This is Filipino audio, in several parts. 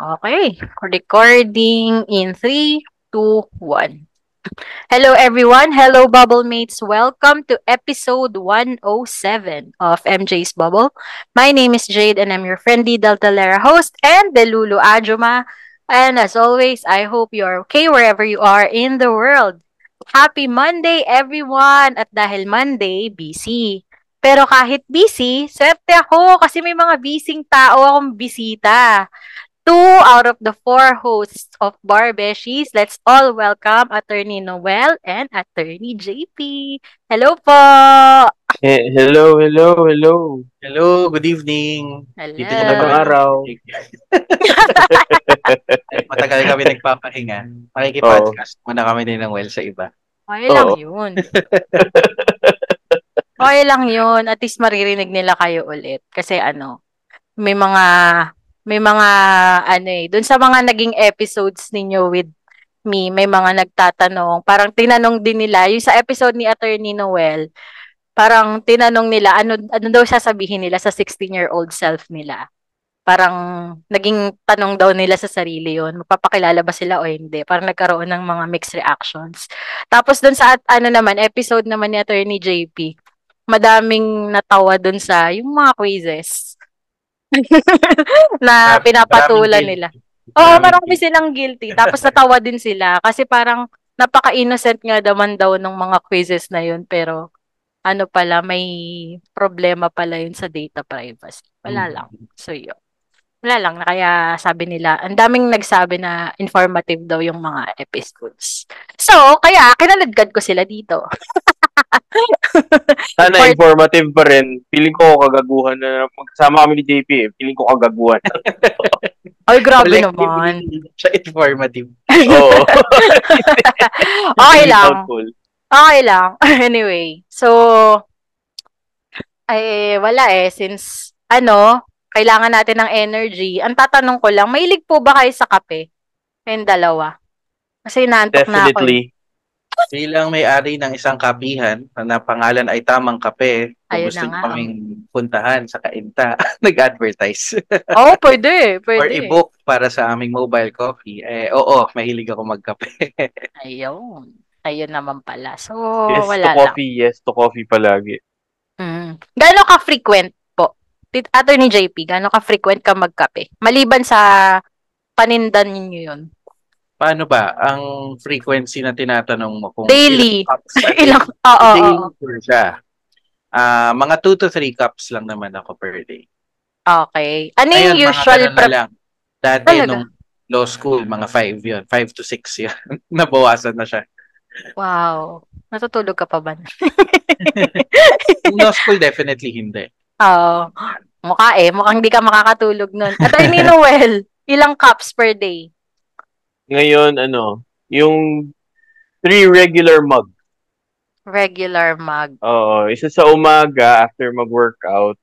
Okay, recording in 3, 2, 1. Hello everyone, hello bubble mates. Welcome to episode 107 of MJ's Bubble. My name is Jade and I'm your friendly Deltalera host and Delulu Ajuma. And as always, I hope you're okay wherever you are in the world. Happy Monday everyone! At dahil Monday, busy. Pero kahit busy, swerte ako kasi may mga busy tao akong bisita two out of the four hosts of Barbeshies. Let's all welcome Attorney Noel and Attorney JP. Hello po! Eh, hello, hello, hello. Hello, good evening. Hello. Dito na Magandang araw. Matagal kami nagpapahinga. Makikipodcast muna kami din ng well sa iba. Okay lang Oo. yun. Okay lang yun. At least maririnig nila kayo ulit. Kasi ano, may mga, may mga, ano eh, dun sa mga naging episodes ninyo with me, may mga nagtatanong, parang tinanong din nila, yung sa episode ni Attorney Noel, parang tinanong nila, ano, ano daw sasabihin nila sa 16-year-old self nila. Parang naging tanong daw nila sa sarili yon magpapakilala ba sila o hindi. Parang nagkaroon ng mga mixed reactions. Tapos dun sa ano naman, episode naman ni Attorney JP, madaming natawa dun sa yung mga quizzes na pinapatulan nila. Oo, Maraming marami silang guilty. Tapos natawa din sila kasi parang napaka-innocent nga naman daw ng mga quizzes na yun pero ano pala, may problema pala yun sa data privacy. Wala Mm. lang. So yun. Wala lang. na Kaya sabi nila, ang daming nagsabi na informative daw yung mga episodes. So, kaya kinaladkad ko sila dito. Sana For- informative pa rin. Feeling ko kagaguhan na magkasama kami ni JP eh. Feeling ko kagaguhan. Ay, grabe naman. siya informative. Oo. Okay lang. Okay lang. anyway, so, ay, wala eh. Since, ano, kailangan natin ng energy. Ang tatanong ko lang, mahilig po ba kayo sa kape? Kayong dalawa. Kasi naantok na ako. eh. Definitely. Bilang may-ari ng isang kapihan na pangalan ay Tamang Kape, kung Ayun gusto nga. kaming puntahan sa Kainta, nag-advertise. Oo, oh, pwede. Or Pwede. i-book para sa aming mobile coffee. Eh, oo, mahilig ako magkape. Ayun. Ayun naman pala. So, yes wala to lang. coffee. Yes to coffee palagi. Mm. Gano'n ka-frequent po? Tit- Attorney JP, gano'n ka-frequent ka magkape? Maliban sa panindan ninyo yun. Paano ba? Ang frequency na tinatanong mo kung Daily. ilang oo, Daily siya. Ah, mga 2 to 3 cups lang naman ako per day. Okay. Ano yung Ngayon, mga usual ganun na lang. Dati Talaga? nung law school, mga 5 yun. 5 to 6 yun. Nabawasan na siya. Wow. Natutulog ka pa ba? Law school, definitely hindi. Oo. Mukha eh. Mukhang hindi ka makakatulog nun. At ay ni Noel, ilang cups per day? Ngayon, ano, yung three regular mug. Regular mug. Oo, isa sa umaga after mag-workout.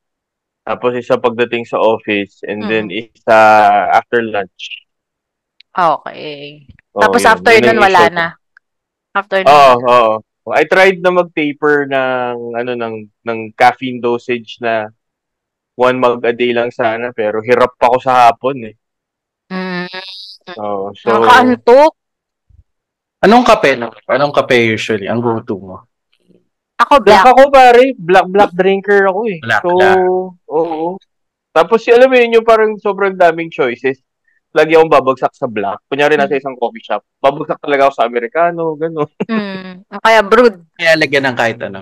Tapos isa pagdating sa office. And then Mm. isa after lunch. Okay. Oo, Tapos yun. after nun, wala na. After nun. Oo, oo. I tried na mag-taper ng ano ng ng caffeine dosage na one mug a day lang sana pero hirap pa ako sa hapon eh. Mm, Oo, so Nakakaantok. Anong kape? No? Anong kape usually? Ang go-to mo? Ako black black. ako pare, black black drinker ako eh. Black, so, black. oo. Tapos si alam mo yun yung parang sobrang daming choices. Lagi akong babagsak sa black. Kunyari nasa Mm. isang coffee shop. Babagsak talaga ako sa americano, gano'n. Mm, kaya brood. Kaya lagyan ng kahit ano.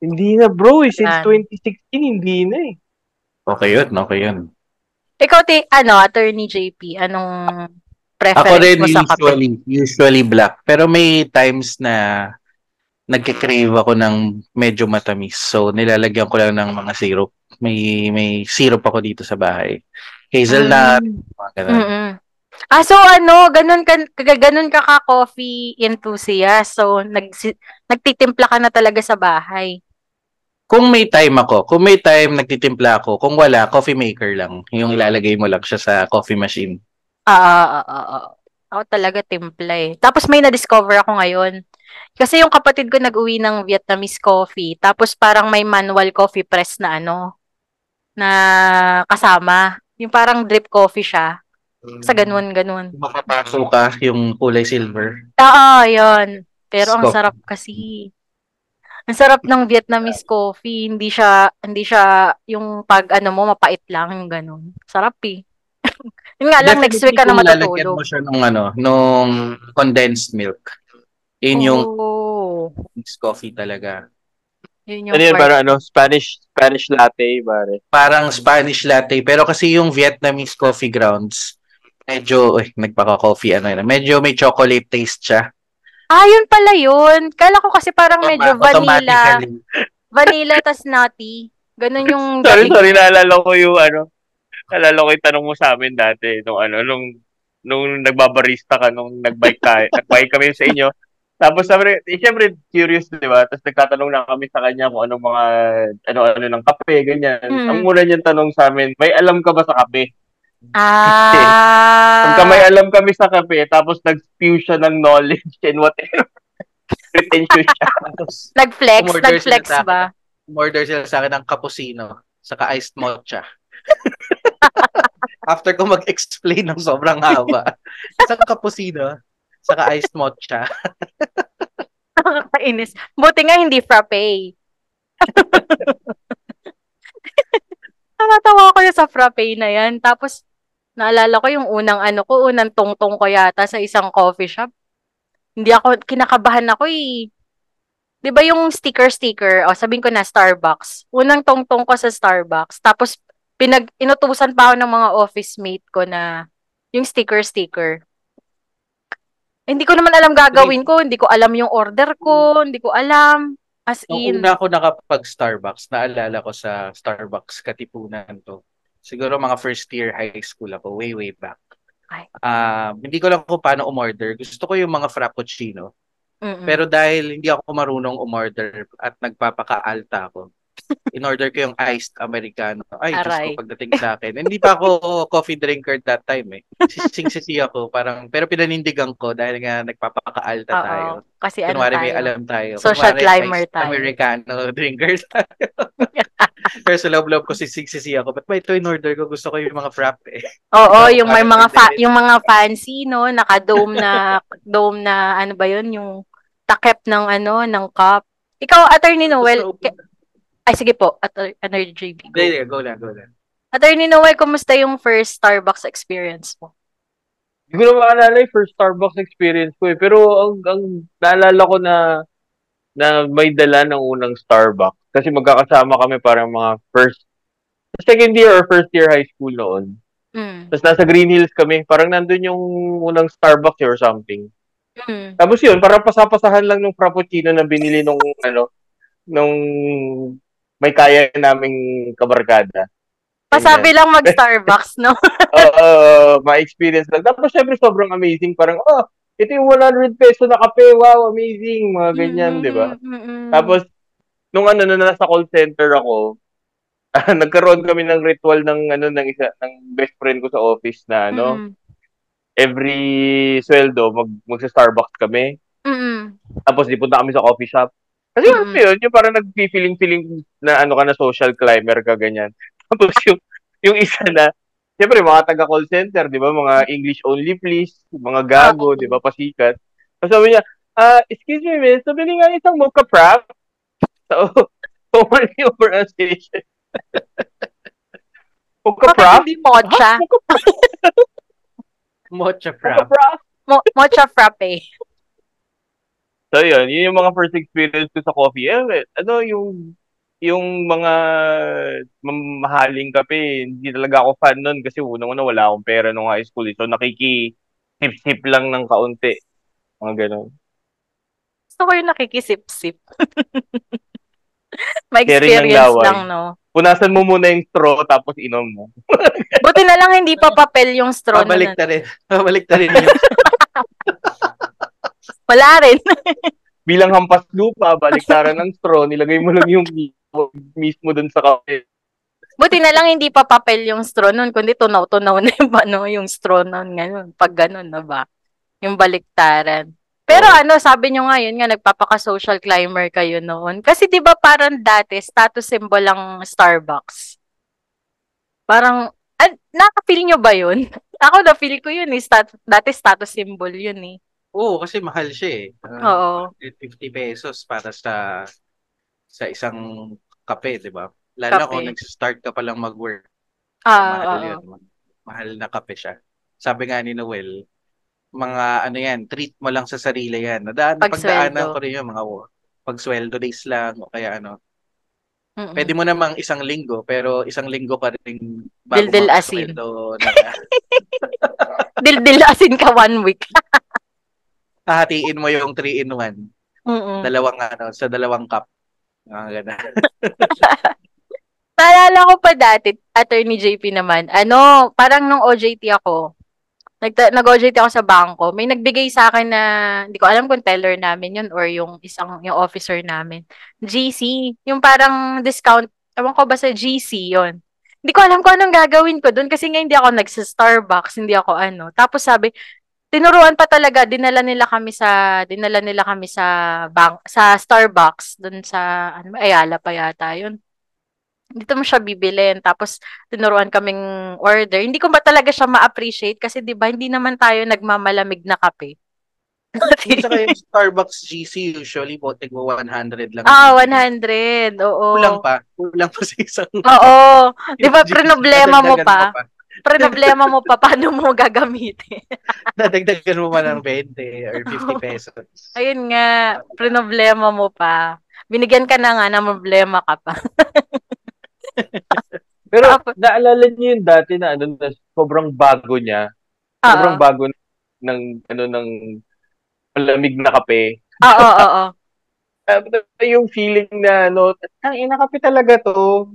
Hindi na bro eh. Since Yan. 2016, hindi na eh. Okay yun, okay yun. Ikaw, ti, ano, Attorney JP, anong preference Ako rin mo sa kape? usually, usually black. Pero may times na nagkikrave ako ng medyo matamis. So, nilalagyan ko lang ng mga syrup. May may syrup ako dito sa bahay. Hazelnut, Mm. mga ganun. Mm-mm. Ah, so ano, ganun ka, ganun ka ka coffee enthusiast. So, nag, nagtitimpla ka na talaga sa bahay. Kung may time ako, kung may time nagtitimpla ako, kung wala, coffee maker lang. Yung ilalagay mo lang siya sa coffee machine. Ah, ah, ah, ah. Ako talaga timpla eh. Tapos may na-discover ako ngayon. Kasi yung kapatid ko nag-uwi ng Vietnamese coffee. Tapos parang may manual coffee press na ano, na kasama. Yung parang drip coffee siya. Sa ganun, ganun. Makapasok ka yung kulay silver. Oo, yun. Pero ang sarap kasi. Ang sarap ng Vietnamese coffee. Hindi siya, hindi siya yung pag ano mo, mapait lang yung ganun. Sarap eh. yun nga lang, next week ka na Definitely kung lalagyan matutulog. mo siya nung ano, nung condensed milk. Yun yung Oo. mixed coffee talaga. Yun yung Ano yun, parang ano, Spanish, Spanish latte, pare. Parang Spanish latte. Pero kasi yung Vietnamese coffee grounds, medyo, eh, nagpaka-coffee, ano yun, medyo may chocolate taste siya. Ah, yun pala yun. Kala ko kasi parang medyo vanilla. Vanilla tas nutty. Ganun yung Sorry, sorry, naalala ko yung ano, naalala ko yung tanong mo sa amin dati, nung ano, nung, nung nagbabarista ka, nung nagbike tayo, nagbike kami sa inyo. Tapos sabi, eh, syempre, curious, di ba? Tapos nagtatanong na kami sa kanya kung anong mga, ano-ano ng kape, ganyan. Mm. Ang muna niyang tanong sa amin, may alam ka ba sa kape? Ah. Pagka may alam kami sa kape, tapos nag-spew siya ng knowledge and whatever. Pretentious siya. Tapos, Nag-flex, nag-flex sila sa ba? order sila sa akin ng cappuccino, saka iced mocha. After ko mag-explain ng sobrang haba, isang cappuccino, saka iced mocha. Kainis. Buti nga hindi frappe. Natatawa ko yung sa frappe na yan. Tapos, naalala ko yung unang ano ko, unang tungtong ko yata sa isang coffee shop. Hindi ako, kinakabahan ako eh. Di ba yung sticker-sticker, o sabihin ko na Starbucks. Unang tungtong ko sa Starbucks. Tapos, pinag, inutusan pa ako ng mga office mate ko na yung sticker-sticker. Hindi ko naman alam gagawin ko. Hindi ko alam yung order ko. Hindi ko alam. As Nung in. una ako nakapag-Starbucks, naalala ko sa Starbucks Katipunan to. Siguro mga first year high school ako, way, way back. Ah, hindi ko lang kung paano umorder. Gusto ko yung mga frappuccino. Mm-mm. Pero dahil hindi ako marunong umorder at nagpapaka-alta ako, in-order ko yung iced Americano. Ay, Diyos Aray. ko, pagdating sa akin. Hindi pa ako coffee drinker that time eh. Sising-sisi ako. Parang, pero pinanindigan ko dahil nga nagpapaka-alta Oo. tayo. Kasi ano Kunwari tayo. may alam tayo. Social Kunwari, climber tayo. Americano drinker tayo. pero sa loob-loob ko sising-sisi ako. Ba't ba ito in-order ko? Gusto ko yung mga frap eh. Oo, Ikaw, yung may mga fa- yung mga fancy no, naka-dome na dome na ano ba 'yun, yung takip ng ano, ng cup. Ikaw, Attorney Noel, ke- ay sige po, Attorney Attorney JB. Go. Hindi, go lang, go lang. Attorney Noel, kumusta yung first Starbucks experience mo? Hindi ko na maalala yung first Starbucks experience ko eh. Pero ang, ang naalala ko na na may dala ng unang Starbucks. Kasi magkakasama kami parang mga first, second year or first year high school noon. Mm. Tapos nasa Green Hills kami. Parang nandun yung unang Starbucks or something. Mm. Tapos yun, parang pasapasahan lang ng frappuccino na binili nung ano, nung may kaya naming kabarkada. Pasabi lang mag-Starbucks, no? Oo, ma-experience lang. Tapos syempre sobrang amazing. Parang, oh, ito yung 100 peso na kape. Wow, amazing. Mga ganyan, di ba? Mm, mm, mm. Tapos, nung ano, na nasa call center ako, nagkaroon kami ng ritual ng ano ng isa ng best friend ko sa office na ano Mm, every sweldo mag magsa Starbucks kami mm, mm. tapos di punta kami sa coffee shop kasi Mm. yun, yung parang nag-feeling-feeling na ano ka na social climber ka ganyan tapos yung yung isa na Siyempre, mga taga call center, di ba? Mga English only please, mga gago, di ba? Pasikat. Tapos sabi niya, ah, excuse me, miss, sabili nga isang mocha frap. So, forward yung pronunciation. mocha Bakit frap? hindi mocha? Ha? Mocha? Mocha Mocha frap. frap? Mo- mocha frappe. So, yun. Yun yung mga first experience ko sa coffee. Eh, ano, yung yung mga mamahaling kape, hindi talaga ako fan nun kasi unang-una wala akong pera nung high school. eh. So, nakiki-sip-sip lang ng kaunti. Mga ganun. Gusto ko yung nakikisip-sip. May experience laway. lang, no? Punasan mo muna yung straw tapos inom mo. Buti na lang hindi pa papel yung straw na Babalik nan- na rin. Babalik na rin yun. Wala rin. Bilang hampas lupa, baliktaran ng straw, nilagay mo lang yung mismo, mismo dun sa kape. Buti na lang hindi pa papel yung straw nun, kundi tunaw-tunaw na yung, ano, yung straw nun. Ganun, pag ganun na ba? Yung baliktaran. Pero ano, sabi nyo nga, yun nga, nagpapaka-social climber kayo noon. Kasi di ba parang dati, status symbol ang Starbucks. Parang, ah, nakapil nyo ba yun? Ako na-feel ko yun eh. Stat- dati status symbol yun eh. Oo, kasi mahal siya eh. Ah, Oo. 50 pesos para sa sa isang kape, di ba? Lalo Kape. kung nag-start ka palang mag-work. Ah, mahal oo. yun. Mahal na kape siya. Sabi nga ni Noel, mga ano yan, treat mo lang sa sarili yan. Nadaan, pagdaanan ko rin yung mga pagsweldo days lang o kaya ano. Mm-mm. Pwede mo namang isang linggo, pero isang linggo pa rin bago Dildil asin. na Dil-dil asin ka one week. hahatiin mo yung 3 in 1. Mm-mm. Dalawang ano, sa dalawang cup. Mga ganun. Naalala ko pa dati, Attorney JP naman, ano, parang nung OJT ako, nag nag-OJT ako sa bangko, may nagbigay sa akin na, hindi ko alam kung teller namin yun or yung isang, yung officer namin. GC, yung parang discount, ewan ko ba sa GC yon Hindi ko alam kung anong gagawin ko doon kasi nga hindi ako nagsa-Starbucks, hindi ako ano. Tapos sabi, tinuruan pa talaga, dinala nila kami sa, dinala nila kami sa bank, sa Starbucks, doon sa, ano, Ayala pa yata yun dito mo siya bibilin. Tapos, tinuruan kaming order. Hindi ko ba talaga siya ma-appreciate kasi, di ba, hindi naman tayo nagmamalamig na kape. Saka yung Starbucks GC usually, bote mo 100 lang. ah, 100. Oo. Kulang pa. Kulang pa sa isang. Oo. Di ba, GC, prinoblema mo dadagdagan pa. Prinoblema mo pa, paano mo gagamitin? Dadagdagan mo man ng 20 or 50 pesos. Ayun nga, prinoblema mo pa. Binigyan ka na nga na problema ka pa. Pero naalala niyo yung dati na ano na sobrang bago niya. Sobrang Oo. bago ng ano ng malamig na kape. Oo, oo, oo. Yung feeling na ano, ang ina kape talaga to.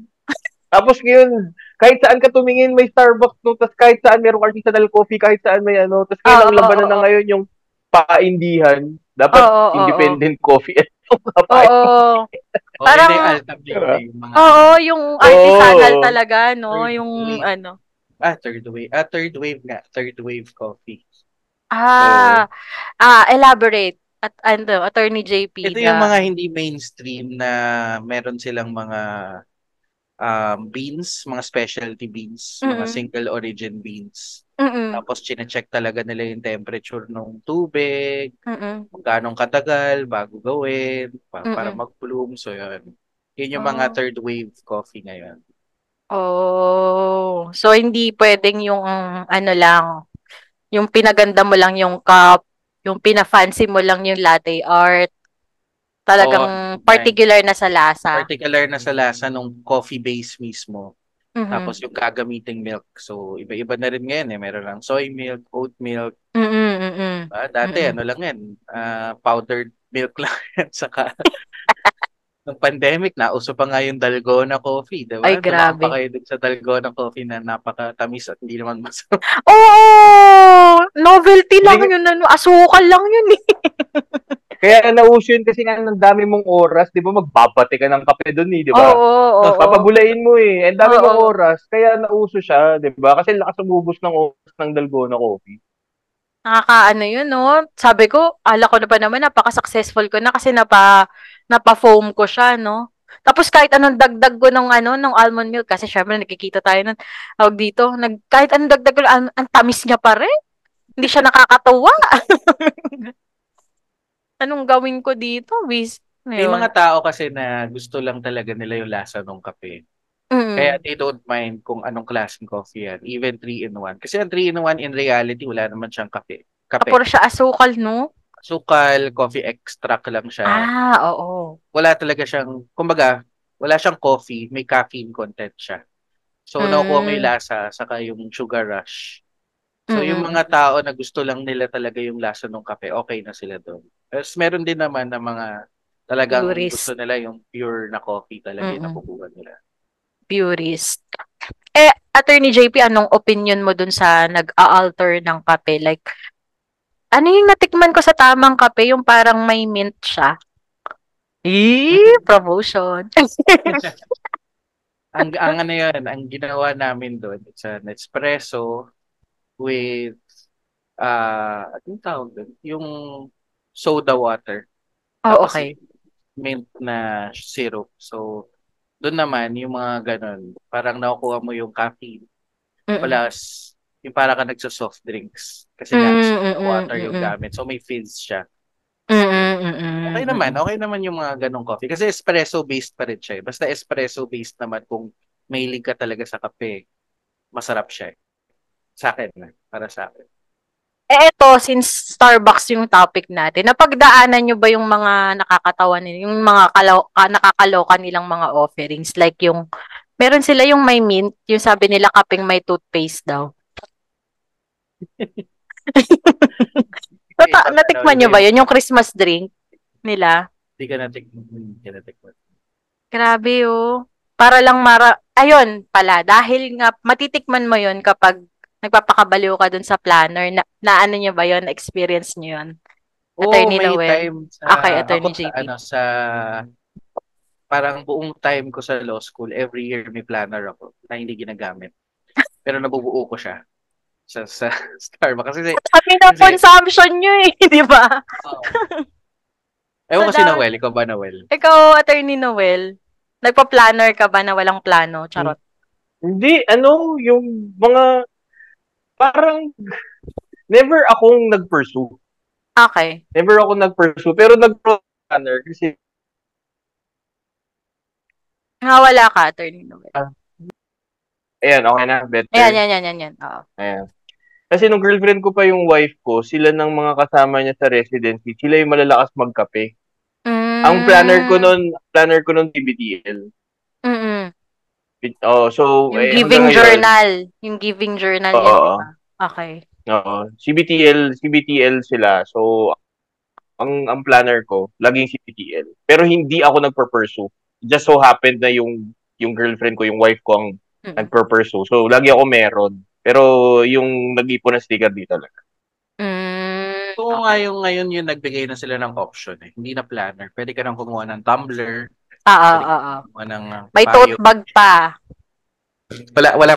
Tapos ngayon, kahit saan ka tumingin may Starbucks no, tapos kahit saan merong artisanal coffee, kahit saan may ano, tapos ngayon ang labanan oo, na ngayon yung paindihan. Dapat Oo, oo, independent coffee at yung kape. Oo. Parang- Oo, yung artisanal Oo. talaga, no? Third Yung wave. ano. ah, third wave. Ah, third wave nga. Third wave coffee. Ah, ah, elaborate. At ano, Attorney JP. Ito na- yung mga hindi mainstream na meron silang mga um, beans, mga specialty beans, mga Mm-mm. single origin beans. Mm-mm, Tapos chinecheck talaga nila yung temperature ng tubig, mm-mm. kung gaano katagal bago gawin, pa- para Mm-mm. mag-bloom. So, yun. Yun yung mga Oh. third wave coffee ngayon. Oh, so hindi pwedeng yung ano lang, yung pinaganda mo lang yung cup, yung pina-fancy mo lang yung latte art. Talagang Oo, particular na sa lasa. Particular na sa lasa ng coffee base mismo. Mhm. Tapos yung gagamiting milk. So, iba-iba na rin ngayon eh. Meron lang soy milk, oat milk. Mm-mm. Ah, dati, Mm-mm. ano lang yan, ah, powdered milk lang yan. Saka, nung pandemic, nauso pa nga yung Dalgona coffee, di ba? Ay, grabe. Tumapa kayo dun sa Dalgona coffee na napakatamis at hindi naman masarap. Oh, novelty lang yun. Ano, asukal lang yun eh. Kaya nauso yun kasi nga ng dami mong oras, di ba magbabate ka ng kape doon eh, di Oo, ba? oo, oo. Papabulain mo eh. Ang dami Oo. mong oras, kaya nauso siya, di ba? Kasi lakas umubos ng oras ng Dalgona coffee. Nakakaano yun, no? Sabi ko, ala ko na pa naman, napaka-successful ko na kasi napa, napa-foam ko siya, no? Tapos kahit anong dagdag ko ng ano, ng almond milk, kasi syempre nakikita tayo nun, tawag dito, nag, kahit anong dagdag ko, ang, ang tamis niya pa rin. Hindi siya nakakatawa. anong gawin ko dito, bis? May mga tao kasi na gusto lang talaga nila yung lasa ng kape. mm, Kaya they don't mind kung anong klaseng coffee yan. Even 3-in-1. Kasi ang 3-in-1 in reality, wala naman siyang kape. Kape. Puro siya asukal, no? Sukal, coffee extract lang siya. Ah, oo. wala talaga siyang, kumbaga, wala siyang coffee, may caffeine content siya. So, Mm. nakukuha mo yung lasa, saka yung sugar rush. So, yung Mm-mm. mga tao na gusto lang nila talaga yung lasa ng kape, okay na sila doon. Tapos, meron din naman na mga talagang Purist. gusto nila yung pure na coffee talaga yung Mm-mm. nakukuha nila. purist. Eh, Attorney JP, anong opinion mo dun sa nag-a-alter ng kape? Like, ano yung natikman ko sa tamang kape? Yung parang may mint siya. Eh, promotion. ang ang ano yun, ang ginawa namin doon, it's an espresso with uh, anong tawag doon? Yung soda water. Oh, Tapos okay. mint na syrup. So, doon naman, yung mga ganun, parang nakukuha mo yung caffeine. Mm-mm. Plus, yung para ka nagsa-soft drinks. Kasi nga, soda water yung gamit. So, may fizz siya. Mm-mm, Okay naman, okay naman yung mga ganong coffee. Kasi espresso-based pa rin siya. eh. Basta espresso-based naman kung mahilig ka talaga sa kape, masarap siya. eh. Sa akin na, para sa akin. Eh, eto, since Starbucks yung topic natin, napagdaanan nyo ba yung mga nakakatawa nila, yung mga kalaw- ka- nakakaloka nilang mga offerings? Like yung, meron sila yung may mint, yung sabi nila kaping may toothpaste daw. Ikaw, natikman nyo ba yun? Yung Christmas drink nila? Hindi ka natikman. Hindi ka natikman. Grabe oh. Para lang mara... Ayun pala, dahil nga matitikman mo yun kapag nagpapakabaliw ka dun sa planner. Na, na ano nyo ba yun? Experience nyo yun? Oo, Attorney may Noel. time sa, Okay, Attorney ako sa, JP. ano, sa, parang buong time ko sa law school, every year may planner ako na hindi ginagamit. Pero nabubuo ko siya sa, sa Starbucks. Kasi, Sabi na Kasi- consumption nyo eh, di ba? ewan ko si Madami. Noel, ikaw ba Noel? Ikaw, Attorney Noel, nagpa-planner ka ba na walang plano? Charot. Hindi, ano, yung mga, parang, never akong nag-pursue. Okay. Never ako nag-pursue. Pero nag-planner kasi, Nga wala ka, Attorney Noel. ayan, okay na, better. Ayan, yan, yan, yan, yan. Oo. Ayan. Kasi nung girlfriend ko pa yung wife ko, sila ng mga kasama niya sa residency, sila yung malalakas magkape. Ang planner ko nun, planner ko nun TBTL. Mm-mm. Oh, so, Yung eh, giving ngayon, journal. Yung giving journal yan, Oo. di ba? Okay. Oo. CBTL, CBTL sila. So, ang ang planner ko, laging CBTL. Pero hindi ako nagper-pursue. Just so happened na yung yung girlfriend ko, yung wife ko ang Mm-mm. nagper-pursue. So, lagi ako meron. Pero yung nag-ipon ng sticker di talaga. Mm, Oo nga yung ngayon yung nagbigay na sila ng option eh. Hindi na planner. Pwede ka nang kumuha ng tumbler, Oo, oo, oo. uh, May tote bag pa. Wala, wala.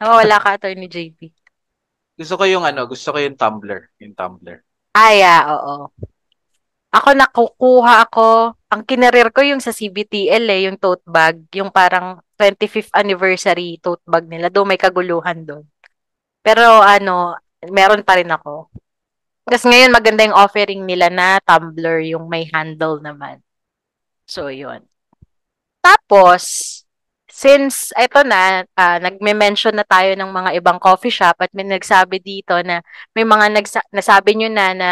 Nawawala ka, Attorney JP. Gusto ko yung ano, gusto ko yung tumbler. Yung tumbler. Ay, ah, oo. Ako nakukuha ako, ang kinerir ko yung sa CBTL eh, yung tote bag, yung parang 25th anniversary tote bag nila. Doon may kaguluhan doon. Pero ano, meron pa rin ako. Tapos ngayon maganda yung offering nila na tumbler, yung may handle naman. So, yun. Tapos, since ito na, ah, nagme-mention na tayo ng mga ibang coffee shop at may nagsabi dito na may mga nagsa- nasabi nyo na na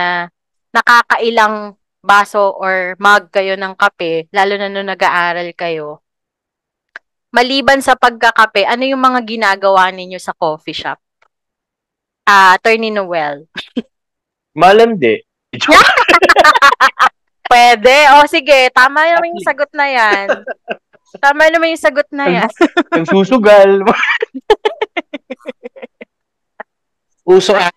nakakailang baso or mug kayo ng kape, lalo na nung nag-aaral kayo. Maliban sa pagkakape, ano yung mga ginagawa ninyo sa coffee shop? Ah, Attorney Noel. Malandi. Pwede. O sige, tama naman yung sagot na yan. Tama naman yung sagot na yan. Nagsusugal. Uso ah.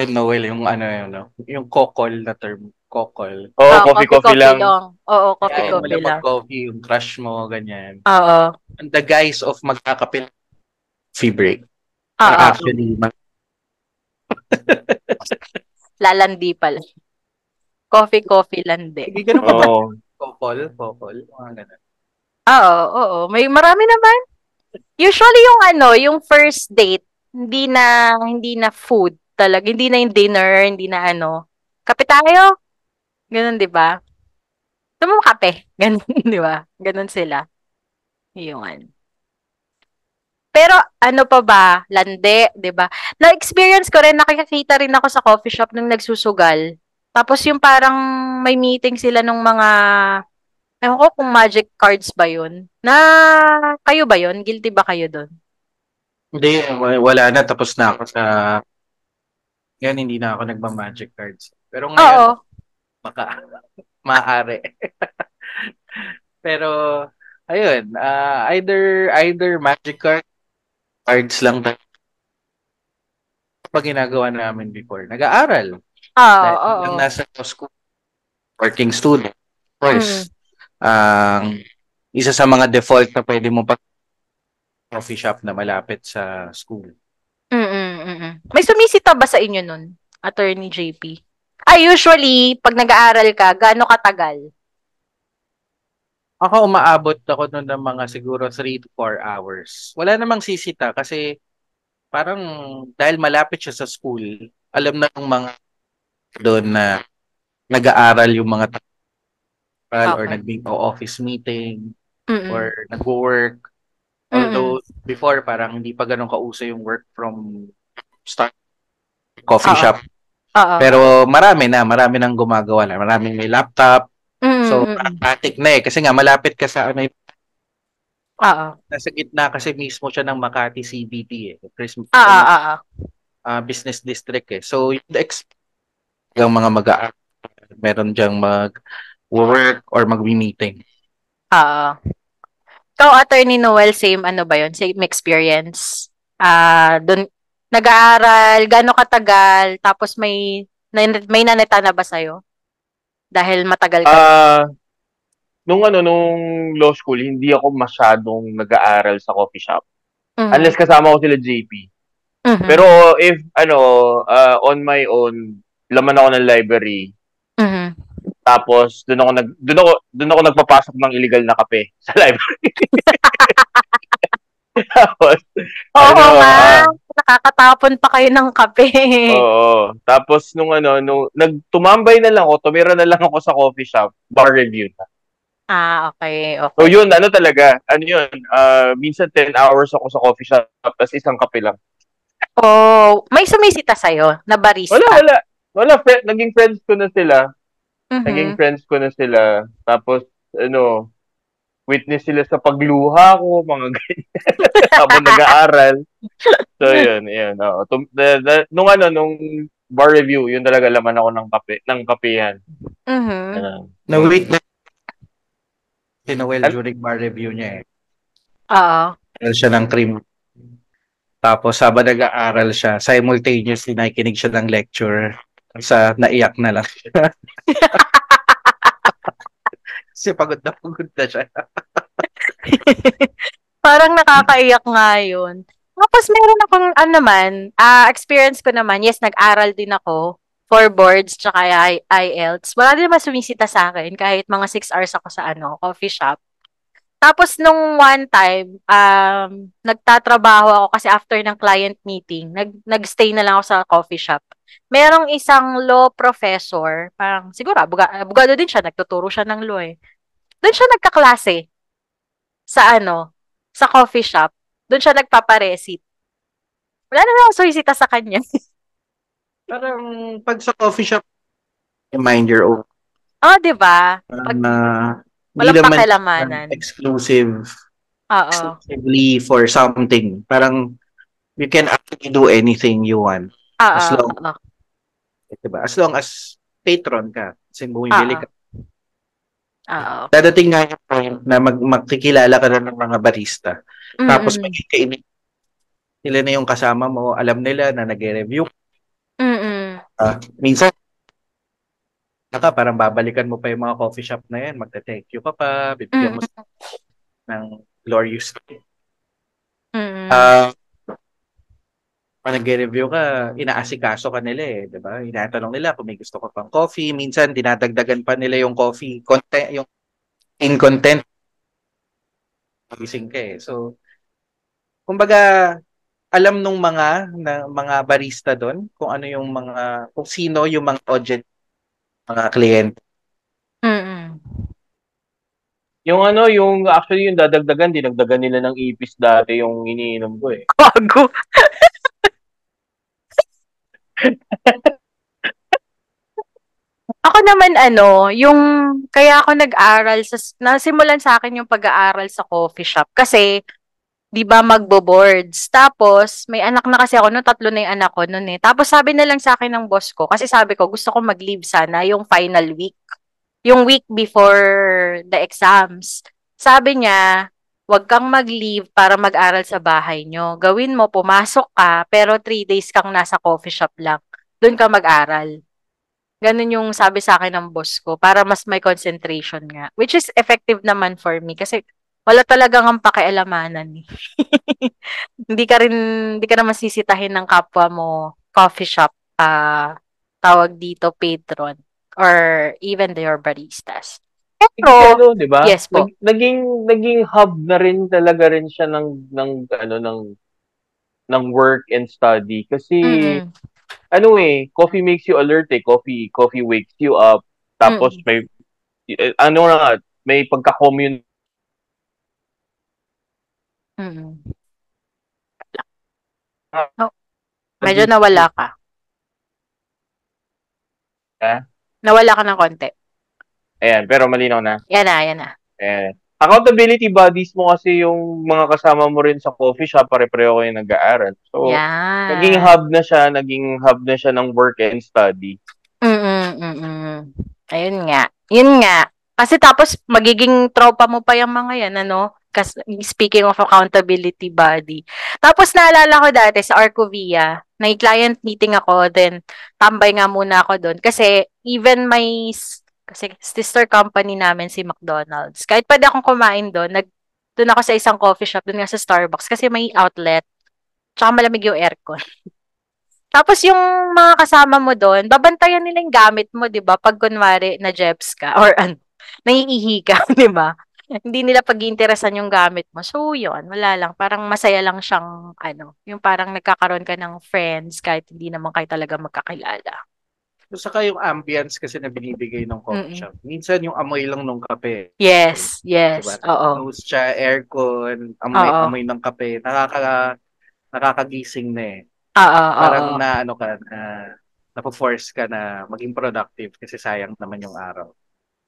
Noel, yung ano yun, no? yung kokol na term. Kokol. Oo, Oo, coffee, coffee lang. Oo, coffee, Kaya coffee lang. coffee, yung crush mo, ganyan. Oo. And the guise of magkakapil coffee break. Oo. Actually, mag- Lalandi pala. Coffee, coffee, landi. Sige, ganun ka ba? Oo. Kokol, kokol, mga ganun. Oo, oo. May marami naman. Usually yung ano, yung first date, hindi na hindi na food talaga, hindi na yung dinner, hindi na ano. Kape tayo. Ganun, 'di ba? Mo kape? Ganun, 'di ba? Ganun sila. Yun. Pero ano pa ba? Lande, 'di ba? Na-experience ko rin, nakikita rin ako sa coffee shop nung nagsusugal. Tapos yung parang may meeting sila nung mga Ewan ko kung magic cards ba yun. Na, kayo ba yun? Guilty ba kayo doon? Hindi, wa- wala na. Tapos na ako sa... Yan, hindi na ako nagma-magic cards. Pero Oo. ngayon, maka, maaari. Pero, ayun, ah, either either magic card cards lang tayo. Pag ginagawa namin before, nag-aaral. Oo, Dahil oo. lang nasa school, working student. Of course, ang isa sa mga default na pwede mo pag coffee shop na malapit sa school. Mm-mm, mm-mm. May sumisita ba sa inyo nun, Attorney JP? Ah, usually, pag nag-aaral ka, gaano katagal? Ako umaabot ako noon ng mga siguro 3 to 4 hours. Wala namang sisita kasi parang dahil malapit siya sa school, alam na ng mga doon na nag-aaral yung mga tao or Okay. nag-office meeting Mm-mm. or nag-work. Although before parang hindi pa ganun kauso yung work from start coffee Oo. shop. Oo. Pero marami na, marami nang gumagawa na. Maraming may laptop. Mm-mm, So, mm-mm. pragmatic na eh. Kasi nga, malapit ka sa, may, Oo. nasa gitna kasi mismo siya ng Makati CBD eh. Chris, Ah, ah, ah, ah. ah, business district eh. So, yung expect yung mga mag meron diyang mag-work or mag-meeting. Oo. Ikaw, Attorney Noel, same ano ba yun? Same experience? Ah, doon nag-aaral, gaano katagal, tapos may na- may naneta na ba sa'yo? Dahil matagal ka. Ah, nung ano, nung law school, hindi ako masyadong nag-aaral sa coffee shop. Mhm. Unless kasama ko sila JP. Mhm. Pero if, ano, ah, on my own, laman ako ng library. Mhm. Tapos, doon ako, nag, doon ako, doon ako nagpapasok ng illegal na kape sa library. Tapos, Oo ano, nga. ah, Nakakatapon pa kayo ng kape. Oo. Tapos nung ano, nung nagtumambay na lang ako, tumira na lang ako sa coffee shop, bar review na. Ah, okay. Okay. So yun, ano talaga, ano yun, ah, minsan 10 hours ako sa coffee shop, tapos isang kape lang. Oh, may sumisita sa'yo na barista. Wala, wala. Wala, friend, naging friends ko na sila. Mhm. Naging friends ko na sila. Tapos, ano, witness sila sa pagluha ko, mga ganyan. Habang nag-aaral. So, yun, yun. oo. Tum- the- the- nung ano, nung bar review, yun talaga laman ako ng kape, ng kapehan. Mhm. Ano. Na-wait na si Noel during bar review niya eh. Oo. Aral siya ng cream. Tapos habang nag-aaral siya, simultaneously nakikinig siya ng lecture sa naiyak na lang siya. Kasi pagod na pagod na siya. Parang nakakaiyak nga yun. Tapos meron akong, ano naman, ah, experience ko naman, yes, nag-aral din ako for boards tsaka I- IELTS. Wala din naman sumisita sa akin kahit mga 6 hours ako sa ano, coffee shop. Tapos nung one time, um, nagtatrabaho ako kasi after ng client meeting, nag, nagstay na lang ako sa coffee shop. Merong isang law professor, parang siguro, abuga, abogado din siya, nagtuturo siya ng law eh. Doon siya nagkaklase sa ano, sa coffee shop. Doon siya nagpaparesit. Wala na akong sumisita sa kanya. Parang pag sa coffee shop, mind your own. oh, di ba? Parang uh, Walang pakilamanan. exclusive Oo. exclusively for something. Parang you can actually do anything you want. Oo. As long- oo. Diba? As long as patron ka. Kasi bumibili Oo. ka. Oo. Dadating nga yung point na mag makikilala ka na ng mga barista. Tapos Mm-mm. maging kainin. Sila na yung kasama mo. Alam nila na nag-review. Mm-mm. ka. minsan, naka, parang babalikan mo pa yung mga coffee shop na yan. Magta-thank you ka pa. Bibigyan mo ng glorious. Mm-mm. Ah, pag nag-review ka, inaasikaso ka nila eh, 'di ba? Inatanong nila kung may gusto ka pang coffee, minsan dinadagdagan pa nila yung coffee content, yung in content gising ka eh. So, kumbaga alam nung mga na, mga barista doon kung ano yung mga kung sino yung mga audience mga kliyente. Mm-mm. Yung ano, yung actually yung dadagdagan, dinagdagan nila ng ipis dati yung iniinom ko eh. Bago. Ako naman ano, yung kaya ako nag-aral sa nasimulan sa akin yung pag-aaral sa coffee shop kasi 'di ba magbo-boards. Tapos may anak na kasi ako no, tatlo na yung anak ko noon eh. Tapos sabi na lang sa akin ng boss ko kasi sabi ko gusto ko mag-leave sana yung final week. Yung week before the exams. sabi niya, huwag kang mag-leave para mag-aral sa bahay nyo. Gawin mo, pumasok ka, pero three days kang nasa coffee shop lang. Doon ka mag-aral. Ganun yung sabi sa akin ng boss ko para mas may concentration nga. Which is effective naman for me kasi wala talagang ang pakialamanan. Eh. hindi ka rin, hindi ka naman sisitahin ng kapwa mo coffee shop, uh, tawag dito patron or even your baristas. Pero, ano, 'di ba? Yes po. Nag, naging naging hub na rin talaga rin siya ng ng ano ng ng work and study kasi Mm-mm. ano eh, coffee makes you alert eh. Coffee, coffee wakes you up. Tapos Mm. may, eh, ano na nga, may pagka-commune. Mm. Oh, medyo nawala ka. Ha? Nawala ka ng konti. Ayan, pero malinaw na. Yan na, yan na. Ayan. Accountability bodies mo kasi yung mga kasama mo rin sa coffee shop, pare-pareho kayo nag-aaral. So, Yan. naging hub na siya, naging hub na siya ng work and study. Mm-mm, mm-mm. Ayun nga. Yun nga. Kasi tapos magiging tropa mo pa yung mga yan, ano? Speaking of accountability body. Tapos naalala ko dati sa Arcovia, may client meeting ako, then tambay nga muna ako doon. Kasi even my kasi sister company namin si McDonald's. Kahit pwede akong kumain doon, nag doon ako sa isang coffee shop, doon nga sa Starbucks kasi may outlet. Tsaka malamig yung aircon. Tapos yung mga kasama mo doon, babantayan nila yung gamit mo, 'di ba? Pag kunwari na jebs ka or ano, naiihi ka, 'di ba? Hindi nila pag-iinteresan yung gamit mo. So, yun, wala lang. Parang masaya lang siyang, ano, yung parang nagkakaroon ka ng friends kahit hindi naman kayo talaga magkakilala. So, saka yung ambience kasi na binibigay ng coffee Mm-mm. shop. Minsan yung amoy lang ng kape. Yes, yes. Diba? Oo. Nose siya, aircon, amoy, Oo. amoy ng kape. Nakaka, nakakagising na eh. Oo, Parang oo. na ano ka, na, napo-force ka na maging productive kasi sayang naman yung araw.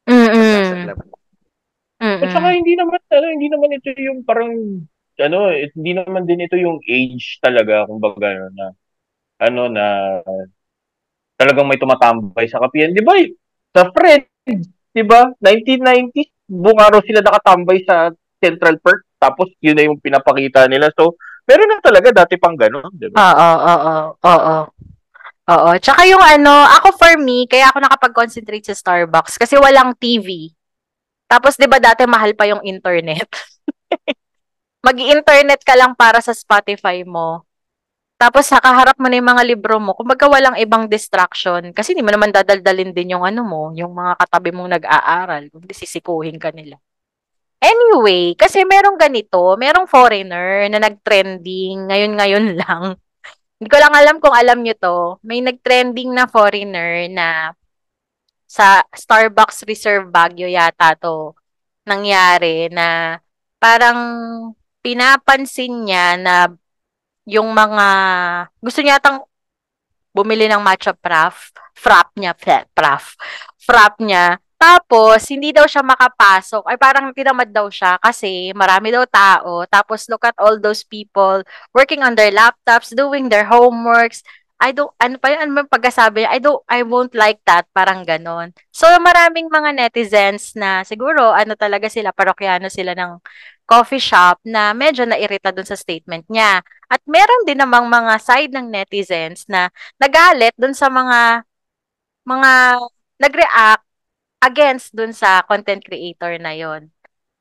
Pag nasa Mm-mm. club. At saka hindi naman, ano, hindi naman ito yung parang, ano, hindi naman din ito yung age talaga, kumbaga, ano, na, ano, na, talagang may tumatambay sa kapihan. Di ba, sa Friends, di ba, 1990s, buong araw sila nakatambay sa Central Perk, tapos yun na yung pinapakita nila. So, meron na talaga dati pang gano'n, di ba? Oo, oo, oo. Oo. Tsaka yung ano, ako for me, kaya ako nakapag-concentrate sa Starbucks kasi walang TV. Tapos 'di ba dati mahal pa yung internet. Mag-internet ka lang para sa Spotify mo. Tapos nakaharap mo na yung mga libro mo. Kumbaga walang ibang distraction. Kasi hindi mo naman dadaldalin din yung ano mo, yung mga katabi mong nag-aaral. Kundi sisikuhin ka nila. Anyway, kasi merong ganito, merong foreigner na nag-trending ngayon-ngayon lang. Hindi ko lang alam kung alam nyo to. May nag-trending na foreigner na sa Starbucks Reserve Baguio yata to nangyari na parang pinapansin niya na yung mga gusto niya tang bumili ng matcha frap, frap niya, frap, frap niya. Tapos, hindi daw siya makapasok. Ay, parang tinamad daw siya kasi marami daw tao. Tapos, look at all those people working on their laptops, doing their homeworks. I don't, ano pa yun, ano pagkasabi niya? I don't, I won't like that. Parang ganon. So, maraming mga netizens na siguro, ano talaga sila, parokyano sila ng coffee shop na medyo nairita dun sa statement niya. At meron din namang mga side ng netizens na nagalit dun sa mga mga nag-react against dun sa content creator na yon.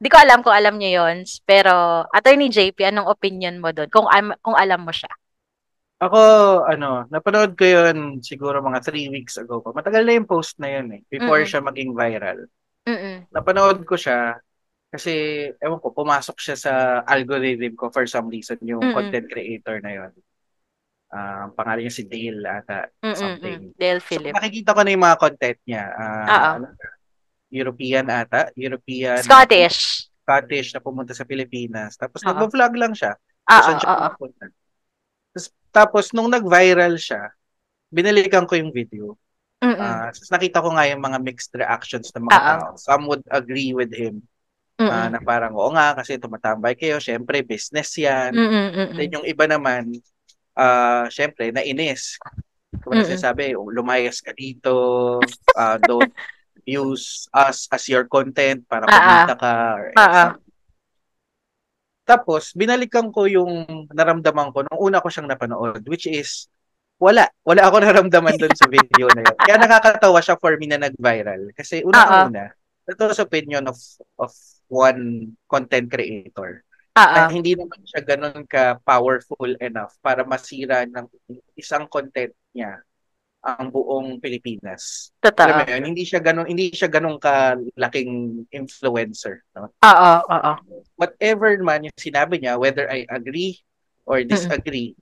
Hindi ko alam kung alam niyo yon, pero Attorney JP, anong opinion mo doon? Kung kung alam mo siya. Ako, ano, napanood ko yun siguro mga three weeks ago pa. Matagal na yung post na yun eh. Before Mm-mm. siya maging viral. Mm. Napanood ko siya kasi, ewan ko, pumasok siya sa algorithm ko for some reason, yung Mm-mm. content creator na yun. Ang pangalan niya si Dale ata, something. Mm. Del So, Philip. nakikita ko na yung mga content niya. Oo. ano, European ata, European, Scottish. Scottish na pumunta sa Pilipinas. Tapos Oo. nagvo-vlog lang siya. Oo, saan siya oo. Tapos, nung nag-viral siya, binalikan ko yung video. Mm. Ah, tapos nakita ko nga yung mga mixed reactions ng mga Oo. tao. Some would agree with him ah, Mm. na parang, oo nga, kasi tumatambay kayo. Siyempre, business yan. Mm. Then yung iba naman, ah, siyempre, nainis. Kung ano Mm-mm. sinasabi, lumayas ka dito, ah, don't use us as your content para Ah, ah. kumita ka. or Ah, ah. Tapos, binalikan ko yung naramdaman ko nung una ko siyang napanood, which is, wala. Wala ako naramdaman dun sa video na yun. Kaya nakakatawa siya for me na nag-viral. Kasi Ah, ah. una-una, ito sa opinion of of one content creator. Ah, ah. na hindi naman siya ganun ka-powerful enough para masira ng isang content niya ang buong Pilipinas. Alam mo Totoo. yun, hindi siya ganun hindi siya ganun kalaking influencer, no? Oo, oo. Whatever man yung sinabi niya, whether I agree or disagree,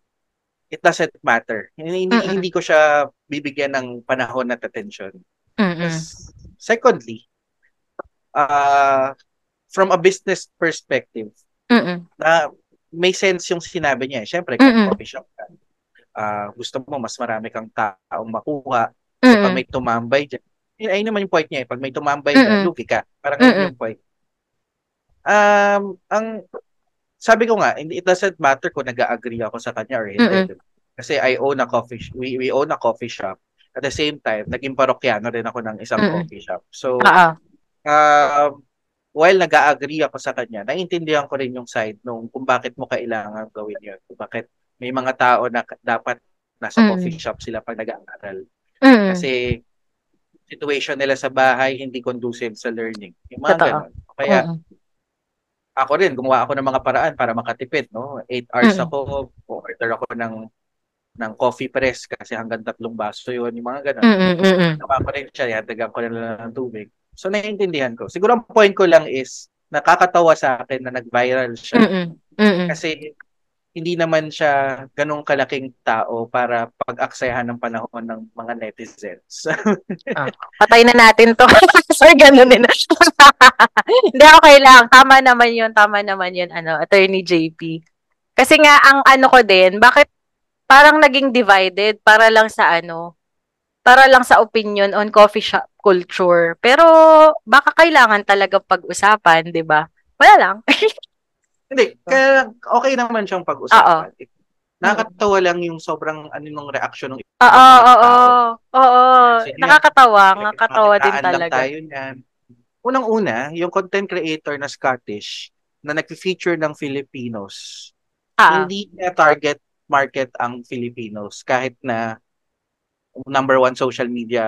it doesn't matter. Hindi, hindi, Mm-mm. hindi ko siya bibigyan ng panahon at attention. Mm-mm. Secondly, uh, from a business perspective, Mm-mm. na may sense yung sinabi niya. eh. Siyempre, kung Mm-mm. coffee shop ka, ah, gusto mo mas marami kang taong makuha. So, pag Mm-mm. may tumambay dyan, yun, ayun naman yung point niya. eh. Pag may tumambay lugi ka. Parang Mm-mm. yung point. Um, ang sabi ko nga, hindi- it doesn't matter kung nag-agree ako sa kanya or hindi. Diba? Kasi I own a coffee, sh- we, we own a coffee shop. At the same time, naging parokyano rin ako ng isang Mm-mm. coffee shop. So, Oo. uh, while nag-agree ako sa kanya, naiintindihan ko rin yung side nung kung bakit mo kailangan gawin yun. Kung bakit may mga tao na dapat nasa Mm. coffee shop sila pag nag-aaral. Mm. Kasi situation nila sa bahay hindi conducive sa learning. Yung mga Totoo. ganun. Kaya Mm-mm. ako rin, gumawa ako ng mga paraan para makatipid. No? Eight hours Mm. ako, order ako ng ng coffee press kasi hanggang tatlong baso yun. Yung mga ganun. Mm-mm. Mm-mm. Nakuha ko rin siya, yadagan ko na lang ng tubig. So, naiintindihan ko. Siguro ang point ko lang is, nakakatawa sa akin na nag-viral siya. Mm-mm. Mm-mm. Kasi, hindi naman siya ganong kalaking tao para pag-aksayahan ng panahon ng mga netizens. Patay na natin to. Sorry, ganun din. Hindi, okay lang. Tama naman yun. Tama naman yun, ano, Attorney JP. Kasi nga, ang ano ko din, bakit parang naging divided para lang sa ano, para lang sa opinion on coffee shop culture. Pero, baka kailangan talaga pag-usapan, di ba? Wala lang. Hindi, kaya okay naman siyang pag-usapan. Nakakatawa lang yung sobrang ano nung reaction ng Oo, oo, oo. Oo, nakakatawa. Nakakatawa din talaga. tayo niyan. Unang-una, yung content creator na Scottish na nag-feature ng Filipinos, Ah, hindi niya target market ang Filipinos kahit na number one social media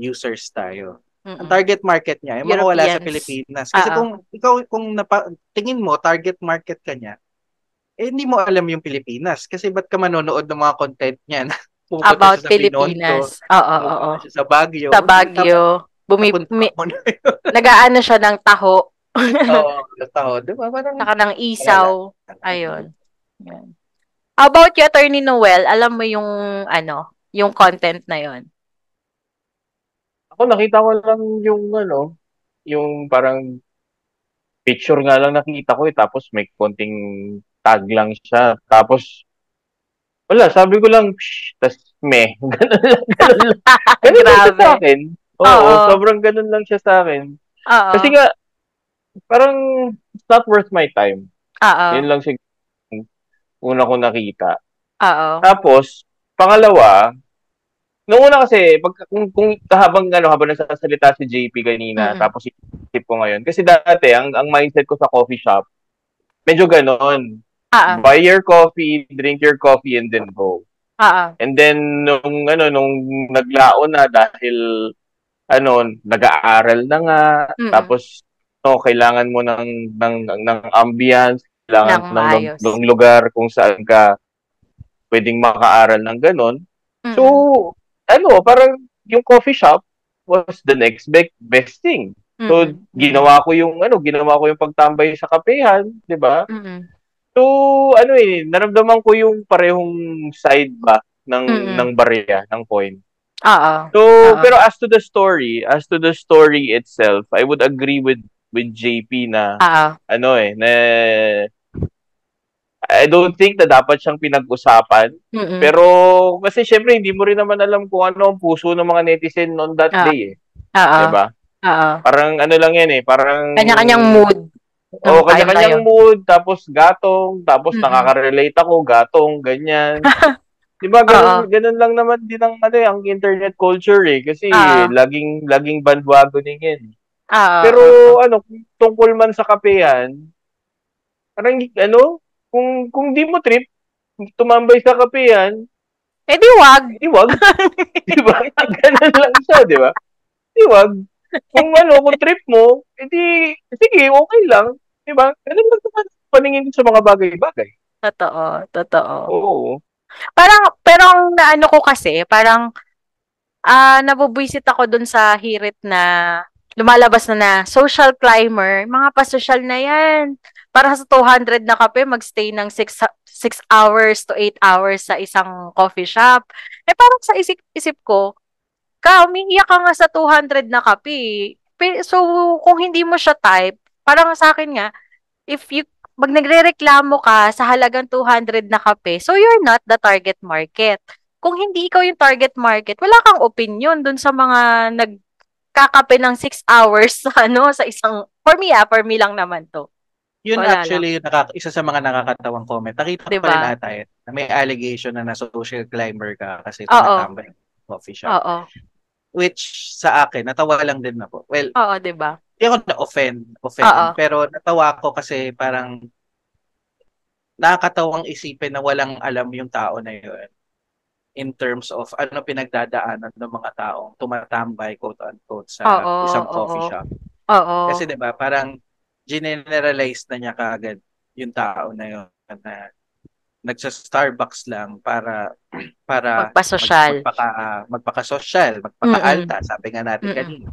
users tayo. Ang mm-mm. target market niya, yung mga wala sa. Pilipinas. Kasi Ah, ah. kung ikaw kung napa, tingin mo target market ka niya, eh hindi mo alam yung Pilipinas. Kasi ba't ka manonood ng mga content niya na pupunta About sa Pilipinas. Oo, oo, oo. sa Baguio. Sa Baguio. Bumi, Tapos, mi, mo na nagaano siya ng taho. Oo, taho. Di ba? Parang, Saka ng isaw. Ayun. Yan. About you, Attorney Noel? Alam mo yung, ano, yung content na yon Ako nakita ko lang yung ano, yung parang picture nga lang nakita ko eh, tapos may konting tag lang siya. Tapos, wala, sabi ko lang, psh, tas meh. Ganun lang, ganun lang. Ganun lang siya sa akin. Oo, Oo. sobrang ganun lang siya sa akin. Oo. Kasi nga, parang it's not worth my time. Oo. Yun lang siguro una ko nakita. Oo. Tapos, pangalawa, nung una kasi, pag, kung, kung habang, ano, habang nasasalita si JP kanina, Mm-mm. tapos isip ko ngayon, kasi dati, ang, ang mindset ko sa coffee shop, medyo ganon. Oo. Buy your coffee, drink your coffee, and then go. Oo. And then, nung, ano, nung naglaon na dahil, ano, nag-aaral na nga, Mm-mm. tapos, no, kailangan mo ng, ng, ng ambience, kailangan Ng ng, ng, ng lugar kung saan ka pwedeng makaaral ng ganon. So, ano, parang yung coffee shop was the next be- best thing. So, Mm-mm. ginawa ko yung, ano, ginawa ko yung pagtambay sa kapehan, di ba? Mm-mm. So, ano eh, naramdaman ko yung parehong side ba ng, Mm-mm. ng barya, ng point. Oo. So, Oo. pero as to the story, as to the story itself, I would agree with with JP na Oo. ano eh, na I don't think na dapat siyang pinag-usapan. Mm-mm. Pero kasi syempre hindi mo rin naman alam kung ano ang puso ng mga netizen on that Ah. day eh. Oo. 'Di ba? Oo. Parang ano lang yan eh, parang Kanya-kanyang mood. Oo, na kanya-kanyang mood, tapos gatong, tapos Mm-mm. nakaka-relate ako, gatong, ganyan. Di ba, ganun, ganun lang naman din ang, ano, eh, ang internet culture eh. Kasi Oo. laging, laging bandwagoning yan. Ah, Pero, ano, tungkol man sa kapehan, parang, ano, kung, kung di mo trip, tumambay sa kapehan, eh di wag. di wag. di ba? Ganun lang siya, di ba? Di wag. Kung ano, kung trip mo, edi, sige, okay lang. Di ba? Ganun lang naman paningin ko sa mga bagay-bagay. Totoo, totoo. Oo. Parang, pero ang naano ko kasi, parang, ah, nabubwisit ako dun sa hirit na lumalabas na na social climber, mga pa-social na yan. Para sa 200 na kape, magstay ng 6, 6 hours to 8 hours sa isang coffee shop. Eh parang sa isip-isip ko, ka, umiiyak ka nga sa 200 na kape. Pe- So, kung hindi mo siya type, parang sa akin nga, if you pag nagrereklamo ka sa halagang 200 na kape, so you're not the target market. Kung hindi ikaw yung target market, wala kang opinion dun sa mga nagkakape ng 6 hours ano sa isang for me ah, for me lang naman to. Yun Wala actually yung nakaka- isa sa mga nakakatawang comment. Nakita ko Diba? pa rin ata yun, na may allegation na na social climber ka kasi tumatambay sa coffee shop. Oo. Which sa akin, natawa lang din ako. Well, Oo, 'di ba? hindi ako na-offend, offend, Oo. pero natawa ako kasi parang nakakatawang isipin na walang alam yung tao na yun in terms of ano pinagdadaanan ng mga taong tumatambay quote-unquote sa Oo, isang oo. coffee shop. Oo. Kasi 'di ba, parang generalize na niya kaagad yung tao na yun na nagsa-Starbucks lang para para Magpasosyal. mag- magpaka magpaka-social, magpaka-alta, sabi nga natin Mm-mm. kanina.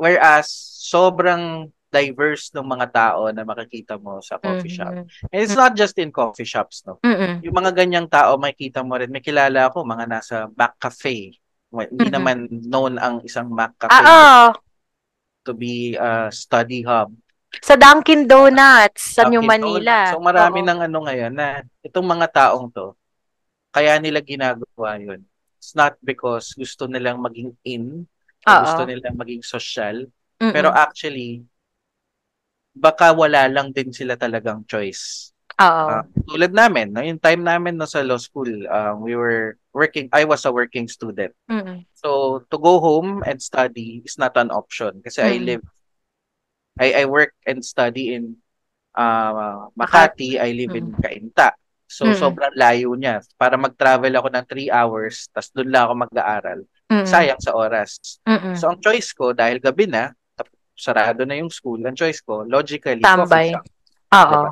Whereas sobrang diverse ng mga tao na makikita mo sa coffee shop. Mhm. And it's not just in coffee shops, no. Mm-mm. Yung mga ganyang tao makikita mo rin. May kilala ako mga nasa Mac Cafe. Well, hindi Mhm. naman known ang isang Mac Cafe Ah, oo. To be a study hub. Sa Dunkin Donuts sa New Dunkin' Manila. Donuts. So marami Oo. ng ano ngayon na itong mga taong to, kaya nila ginagawa yun. It's not because gusto nilang maging in, Oo. gusto nilang maging social, Mm-mm. pero actually, baka wala lang din sila talagang choice. Oo. Ah, tulad namin, no, yung time namin no, sa law school, um, we were working, I was a working student. Mm-mm. So, to go home and study is not an option kasi I Mm. live, I, I work and study in uh, Makati, I live in Cainta. So, Mm. sobrang layo niya. Para mag-travel ako ng 3 hours, tas doon lang ako mag-aaral. Mm-mm. Sayang sa oras. Mm-mm. So, ang choice ko, dahil gabi na, sarado na yung school, ang choice ko, logically, Tambay. coffee shop. Oo. Diba?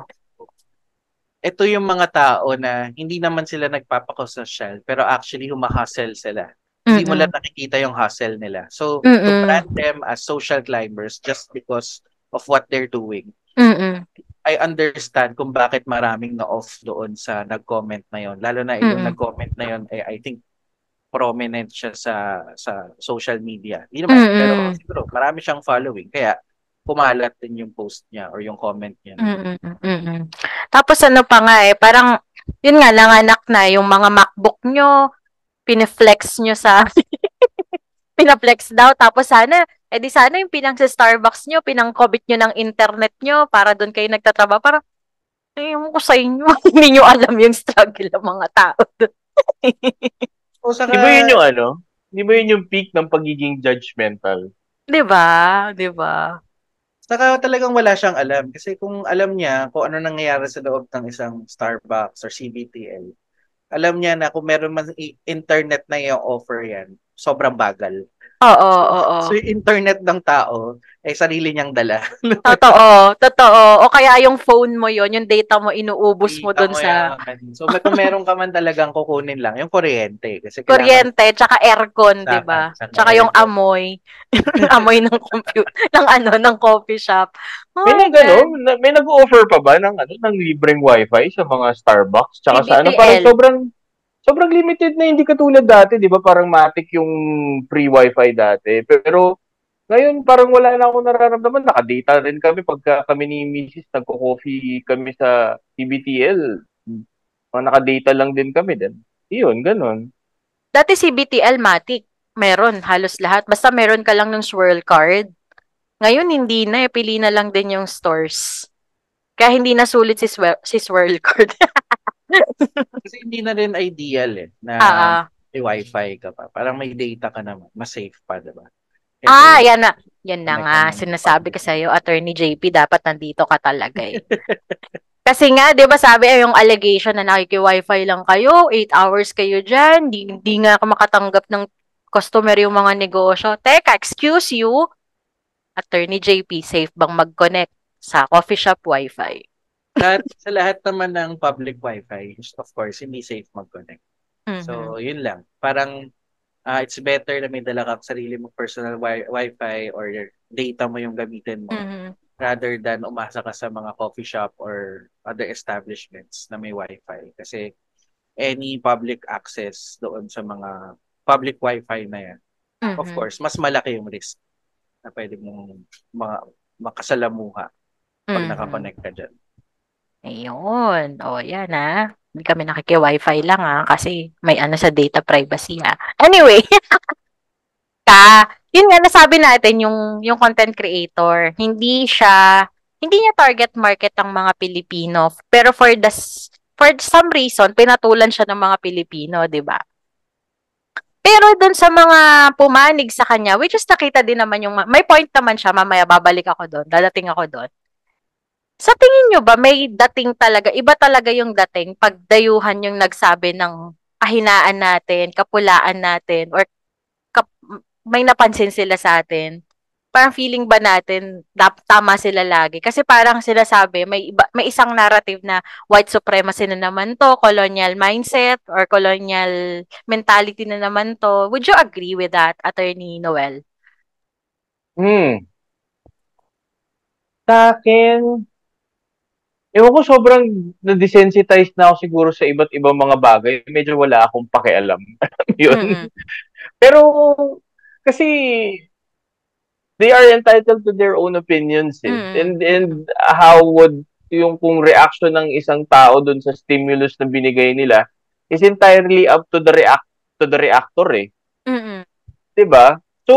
Ito yung mga tao na hindi naman sila nagpapakososyal, pero actually humahustle sila. Hindi mo lang nakikita yung hustle nila. So, to Mm-mm. brand them as social climbers just because of what they're doing, Mm-mm. I understand kung bakit maraming na-off doon sa nag-comment na yon. Lalo na yung Mm-mm. nag-comment na yon, eh, I think prominent siya sa sa social media. Hindi naman, Mm-mm. pero siguro marami siyang following. Kaya kumalat din yung post niya or yung comment niya. Mm-mm. Mm-mm. Tapos ano pa nga eh, parang, yun nga, nanganak na yung mga MacBook nyo, pineflex nyo sa, pinaflex daw, tapos sana, eh di sana yung pinang sa Starbucks nyo, pinang-COVID nyo ng internet nyo, para doon kayo nagtatrabaho, parang, eh, ewan ko sa inyo, hindi nyo alam yung struggle ng mga tao doon. O saka, Di ba yun yung ano? Di ba yun yung peak ng pagiging judgmental? Di ba? Di ba? Saka talagang wala siyang alam. Kasi kung alam niya kung ano nangyayari sa loob ng isang Starbucks or CBTL, alam niya na kung meron man internet na yung offer yan, sobrang bagal. Oo, oo, oo. So yung internet ng tao, ay sarili niyang dala. Totoo, totoo. O kaya yung phone mo yon yung data mo, inuubos mo Kita doon sa yan. So kung meron ka man talagang kukunin lang, yung kuryente. Kasi kailangan- kuryente, tsaka aircon, di ba? saka Tsaka yung amoy. amoy ng computer, ng ano, ng coffee shop. Oh May nag ano, may nag-offer pa ba ng ano ng libreng wifi sa mga Starbucks? Tsaka sa ano parang sobrang sobrang limited na hindi katulad dati, 'di ba? Parang matik yung free wifi dati. Pero ngayon parang wala na akong nararamdaman. Naka-data rin kami pagka kami ni Mrs. nagko-coffee kami sa. Mga naka-data lang din kami din. Iyon, ganun. Dati si BTL Matic, meron halos lahat. Basta meron ka lang ng swirl card. Ngayon, hindi na. eh. Pili na lang din yung stores. Kaya hindi na sulit si, swir- si swirl card. Kasi hindi na rin ideal eh, na ah. may wifi ka pa. Parang may data ka naman. Mas safe pa, diba? Kasi, Ah, yan na. Yan na nga. Sinasabi ko public. sa iyo, Attorney JP, dapat nandito ka talaga eh. Kasi nga, 'di ba sabi ay yung allegation na nakiki-wifi lang kayo, 8 hours kayo diyan, di, di nga ka makatanggap ng customer yung mga negosyo. Teka, excuse you, Attorney JP, safe bang mag-connect sa coffee shop wifi? Lahat, sa lahat naman ng public wifi, of course, hindi safe mag-connect. Mhm. So, yun lang. Parang, ah, it's better na may dala kang sarili mong personal wi- wifi or data mo yung gamitin mo Mhm. rather than umasa ka sa mga coffee shop or other establishments na may wifi. Kasi any public access doon sa mga public wifi na yan, of Mhm. course, mas malaki yung risk na pwede mong mga makasalamuha pag Mhm. nakakonect ka dyan. Ayun. O, yan ah. Hindi kami nakiki-wifi lang ah, kasi may ano sa data privacy ah. Anyway, ka, yun nga nasabi natin yung yung content creator, hindi siya hindi niya target market ang mga Pilipino, pero for the for some reason pinatulan siya ng mga Pilipino, 'di ba? Pero dun sa mga pumanig sa kanya, which is nakita din naman yung, ma- may point naman siya, mamaya babalik ako doon, dadating ako doon. Sa tingin nyo ba, may dating talaga, iba talaga yung dating pag dayuhan yung nagsabi ng kahinaan natin, kapulaan natin, or kap- may napansin sila sa atin? Parang feeling ba natin, dap, tama sila lagi? Kasi parang sila sabi, may, iba, may isang narrative na white supremacy na naman to, colonial mindset, or colonial mentality na naman to. Would you agree with that, Attorney Noel? Hmm. Sa akin, ewan ko sobrang na-desensitize na ako siguro sa iba't ibang mga bagay. Medyo wala akong pakialam. Yun. Mm-mm. Pero, kasi, they are entitled to their own opinions eh. Mm. And, and how would, yung kung reaction ng isang tao dun sa stimulus na binigay nila is entirely up to the react to the reactor eh. Mm-mm. 'di ba? So,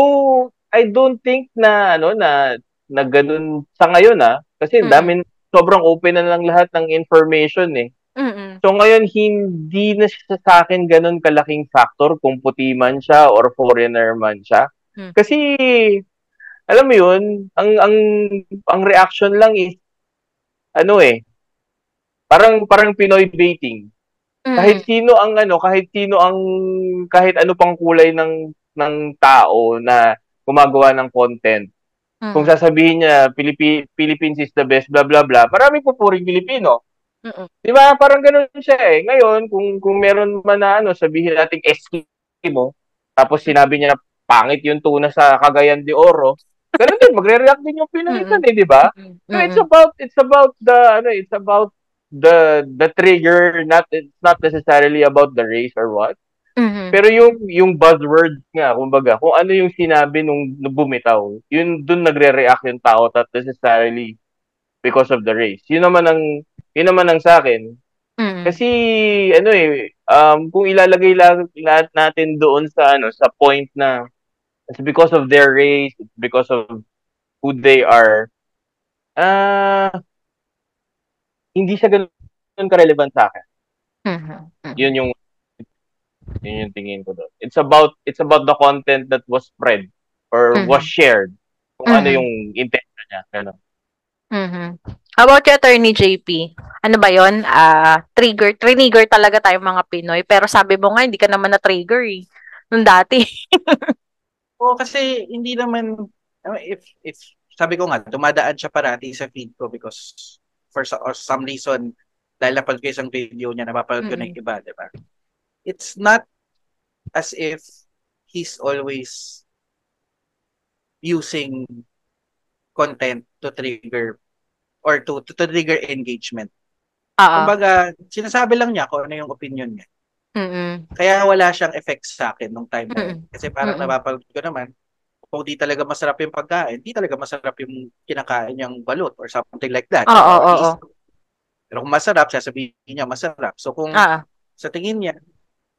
I don't think na ano na na ganun sa ngayon ah kasi Mm. dami sobrang open na lang lahat ng information eh. Mm-mm. So ngayon hindi na siya sa akin ganun kalaking factor kung puti man siya or foreigner man siya. Hmm. Kasi alam mo 'yun, ang ang ang reaction lang is ano eh parang parang Pinoy baiting kahit Mm-mm. sino ang ano, kahit sino ang kahit ano pang kulay ng ng tao na gumagawa ng content. Kung Mm-mm. sasabihin niya Pilipi, Philippines is the best blah blah blah, maraming pupuring Pilipino. Mm-mm. 'Di ba? Parang ganoon siya eh. Ngayon, kung kung meron man na ano, sabihin nating Eskimo, tapos sinabi niya na pangit yung tuna sa Cagayan de Oro, ganun din magre-react din yung Pinoy nun eh, 'di ba? So it's about it's about the ano it's about the the trigger not it's not necessarily about the race or what Mhm. pero yung yung buzzword nga kumbaga kung ano yung sinabi nung nung bumitaw yun dun nagre-react yung tao not necessarily because of the race yun naman ang yun naman ang sa akin Mm. kasi ano eh um kung ilalagay lahat natin doon sa ano sa point na it's because of their race it's because of who they are ah hindi siya ganun ka-relevant sa akin. Mhm. Mhm. Yun yung yun yung tingin ko doon. It's about it's about the content that was spread or Mhm. was shared. Kung ano Mhm. yung intention niya. Ganun. Mhm. How about you, Attorney JP? Ano ba yon? Ah, trigger. Trigger talaga tayo mga Pinoy. Pero sabi mo nga, hindi ka naman na-trigger eh. Nung dati. Oo, kasi hindi naman, if, if, sabi ko nga, dumadaan siya parati sa feed ko because for so- or some reason, dahil napanood ko isang video niya, napapanood ko na yung iba, di ba? It's not as if he's always using content to trigger or to, to, to trigger engagement. Oo. Kumbaga, sinasabi lang niya kung ano yung opinion niya. Mm-mm. Kaya wala siyang effect sa akin nung time na yun. Kasi parang Mm-mm. ko naman, kung di talaga masarap yung pagkain, di talaga masarap yung kinakain niyang balot or something like that. Oo, oo, oo. Pero kung masarap, sasabihin niya masarap. So kung Oo. sa tingin niya,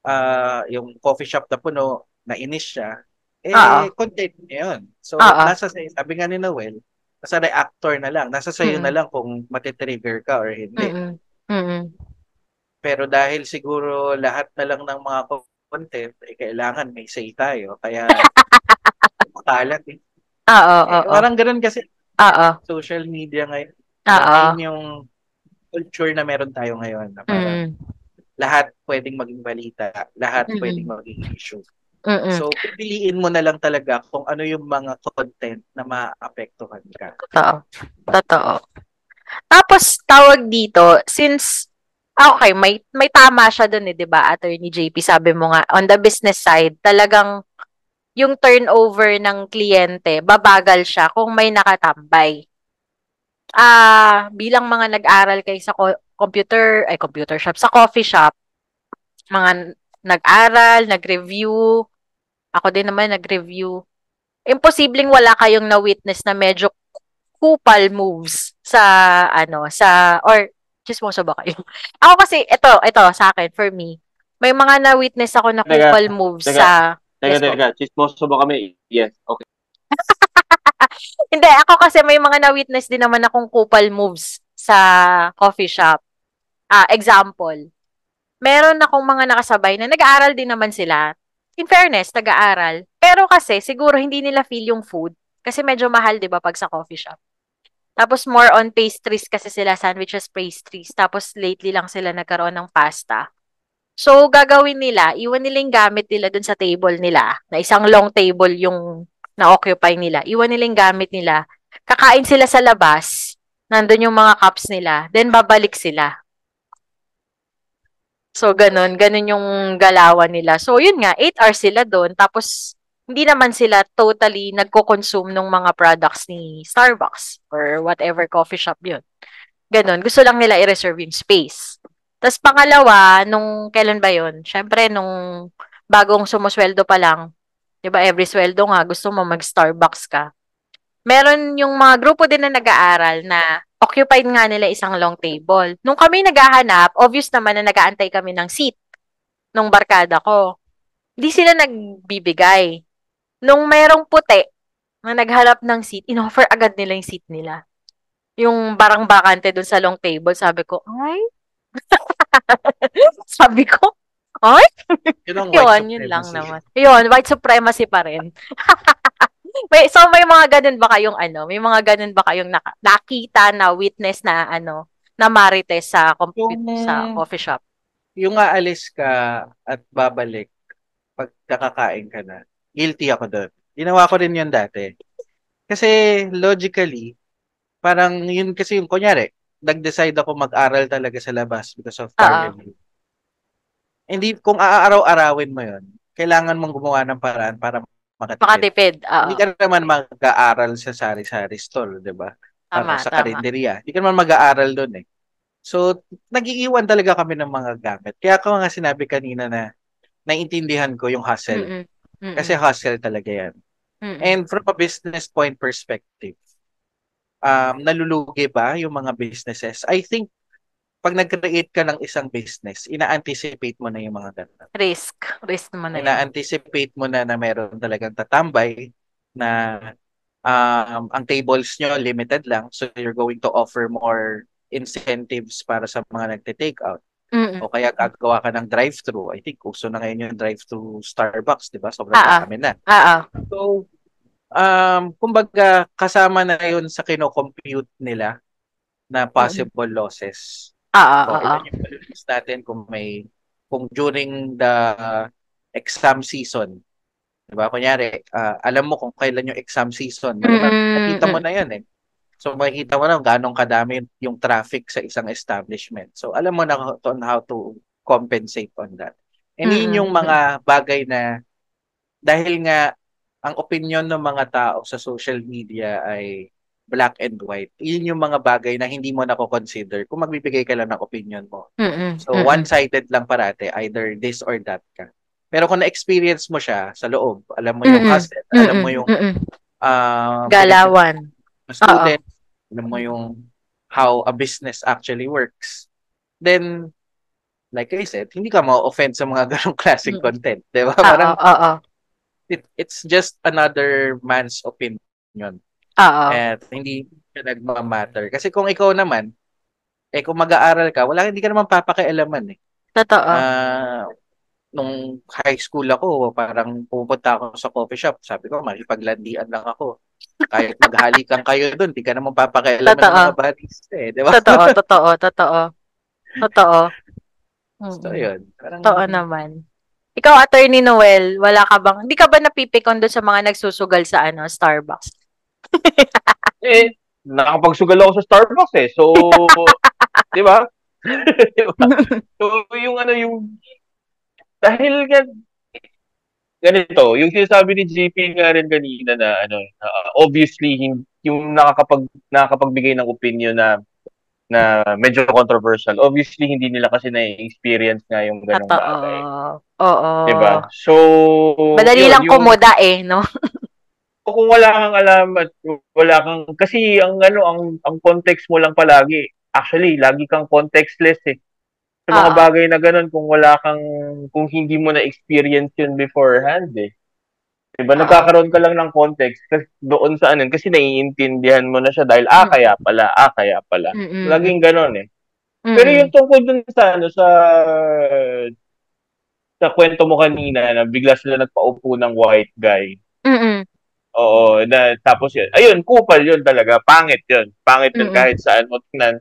ah yung coffee shop na puno, nainis siya, eh, Oo. content niya yun. So, Oo. nasa sa sabi nga ni Noel, nasa reactor na lang. Nasa sa'yo Mm-mm. na lang kung matitrigger ka or hindi. Mm-mm. Mm-mm. Pero dahil siguro lahat na lang ng mga content, eh, kailangan may say tayo. Kaya, makalat eh. Oo, Eh, oo. Parang ganun kasi Oo. social media ngayon. Oo. Yun yung culture na meron tayo ngayon. Na parang Mm. Lahat pwedeng maging balita, lahat Mm-mm. pwedeng maging issue. Mm-mm. So, pipiliin mo na lang talaga kung ano yung mga content na maapektuhan ka. Totoo. Totoo. Tapos, tawag dito, since, ah, okay, may, may tama siya dun eh, di ba, Attorney JP, sabi mo nga, on the business side, talagang yung turnover ng kliyente, babagal siya kung may nakatambay. Ah, bilang mga nag-aral kayo sa computer, ay computer shop, sa coffee shop, mga nag-aral, nag-review, ako din naman nag-review, imposibleng wala kayong na-witness na medyo kupal moves sa ano sa or chismoso ba kayo? Ako kasi ito ito sa akin for me may mga na-witness ako na Teka, kupal moves teka. sa Teka, Yes teka. Chismoso ba kami? Yes. Okay. Hindi ako kasi may mga na-witness din naman akong kupal moves sa coffee shop. Ah, example. Meron akong mga nakasabay na nag-aaral din naman sila. In fairness, nag-aaral. Pero kasi siguro hindi nila feel yung food kasi medyo mahal 'di ba pag sa coffee shop. Tapos more on pastries kasi sila, sandwiches, pastries. Tapos lately lang sila nagkaroon ng pasta. So, gagawin nila, iwan nila yung gamit nila dun sa table nila, na isang long table yung na-occupy nila. Iwan nila yung gamit nila. Kakain sila sa labas, nandun yung mga cups nila, then babalik sila. So, ganun. Ganun yung galawan nila. So, yun nga, 8 hours sila doon. Tapos, hindi naman sila totally nagko-consume ng mga products ni Starbucks or whatever coffee shop yun. Ganon. Gusto lang nila i-reserve yung space. Tapos pangalawa, nung kailan ba yun? Siyempre, nung bagong sumusweldo pa lang, di ba every sweldo nga, gusto mo mag-Starbucks ka. Meron yung mga grupo din na nag-aaral na occupied nga nila isang long table. Nung kami naghahanap, obvious naman na nag-aantay kami ng seat nung barkada ko. Hindi sila nagbibigay. Nung merong puti na naghanap ng seat, inoffer agad nila yung seat nila. Yung barang bakante dun sa long table, sabi ko, ay? sabi ko, ay? Yun Yun, lang naman. Yun, white supremacy pa rin. may, so, may mga ganun ba kayong ano? May mga ganun ba kayong naka, nakita na witness na ano, na marites sa, compu- Yung- sa coffee shop? Yung aalis ka at babalik pag nakakain ka na, guilty ako doon. Ginawa ko rin yun dati. Kasi logically, parang yun kasi yung kunyari, nag-decide ako mag-aral talaga sa labas because of Ah. targeting. Hindi, kung aaraw-arawin mo yun, kailangan mong gumawa ng paraan para makatipid. Makatipid. Oo. Hindi ka naman mag-aaral sa sari-sari store, di ba? Tama, sa tama. karinderya. Hindi ka naman mag-aaral doon eh. So, nagiiwan talaga kami ng mga gamit. Kaya ako nga sinabi kanina na naiintindihan ko yung hustle. Mm-mm. Mm-mm. Kasi hustle talaga yan. Mm-mm. And from a business point perspective, um, nalulugi ba yung mga businesses? I think pag nag-create ka ng isang business, ina-anticipate mo na yung mga ganun. risk. Risk naman na. Ina-anticipate mo na na meron talagang tatambay na um, ang tables nyo limited lang. So you're going to offer more incentives para sa mga nagte-take out. Mm-mm. O kaya gagawa ka ng drive-thru. I think uso na ngayon yung drive-thru Starbucks, di ba? Sobrang Ah, ah. dami na. Oo. So, um, kumbaga, kasama na yun sa kino-compute nila na possible losses. Oo. O, Oo. ilan yung balance natin kung may, kung during the exam season, di ba? Kunyari, ah, alam mo kung kailan yung exam season. Malamang Mm-mm, nakita mo na yan eh. So, makikita mo na ganong kadami yung traffic sa isang establishment. So, alam mo na on how to compensate on that. And yun Mm-mm. yung mga bagay na dahil nga ang opinion ng mga tao sa social media ay black and white. Yun yung mga bagay na hindi mo na consider kung magbibigay ka lang ng opinion mo. Mm-mm. So, Mm-mm. one-sided lang parate, either this or that ka. Pero kung na-experience mo siya sa loob, alam mo yung Mm-mm. hustle, alam mo Mm-mm. yung Mm-mm. uh, Galawan. student, alam mo yung how a business actually works, then, like I said, hindi ka ma-offend sa mga ganong klaseng Mm. content. Di ba? Parang Oo. it, it's just another man's opinion. Oo. At hindi siya nagmamatter. Kasi kung ikaw naman, eh kung mag-aaral ka, wala, hindi ka naman papakialaman eh. Totoo. Ah, nung high school ako, parang pupunta ako sa coffee shop. Sabi ko, makipaglandian lang ako. Kahit maghalikan kayo doon, di ka naman papakialaman ng Totoo. mga buddies eh, di ba? totoo, totoo, totoo. Totoo. So, yun. Parang, Totoo naman. Ikaw, Attorney Noel, wala ka bang, hindi ka ba napipikon doon sa mga nagsusugal sa ano, Starbucks? Eh, nakapagsugal ako sa Starbucks eh. So, di ba? Di ba? So, yung ano, yung, dahil nga, ganito, yung sinasabi ni JP nga rin kanina na, ano, uh, obviously, yung nakakapag, nakakapagbigay ng opinion na, na medyo controversial, obviously, hindi nila kasi na-experience nga yung ganong Totoo. bagay. Oo. Diba? So, Madali yun, lang yung- kumuda eh, no? o kung wala kang alam at wala kang kasi ang ano ang ang context mo lang palagi actually lagi kang contextless eh sa mga Oo. bagay na ganun kung wala kang kung hindi mo na experience yun beforehand eh diba Oo. nagkakaroon ka lang ng context kasi doon sa ano kasi naiintindihan mo na siya dahil ah Mm. kaya pala ah kaya pala Mm-mm. laging ganun eh Mm-mm. pero yung tungkol dun sa ano sa sa kwento mo kanina na bigla sila nagpaupo ng white guy Mm-mm. Oo, na, tapos yun. Ayun, kupal yun talaga. Pangit yun. Pangit yun kahit saan mo tingnan.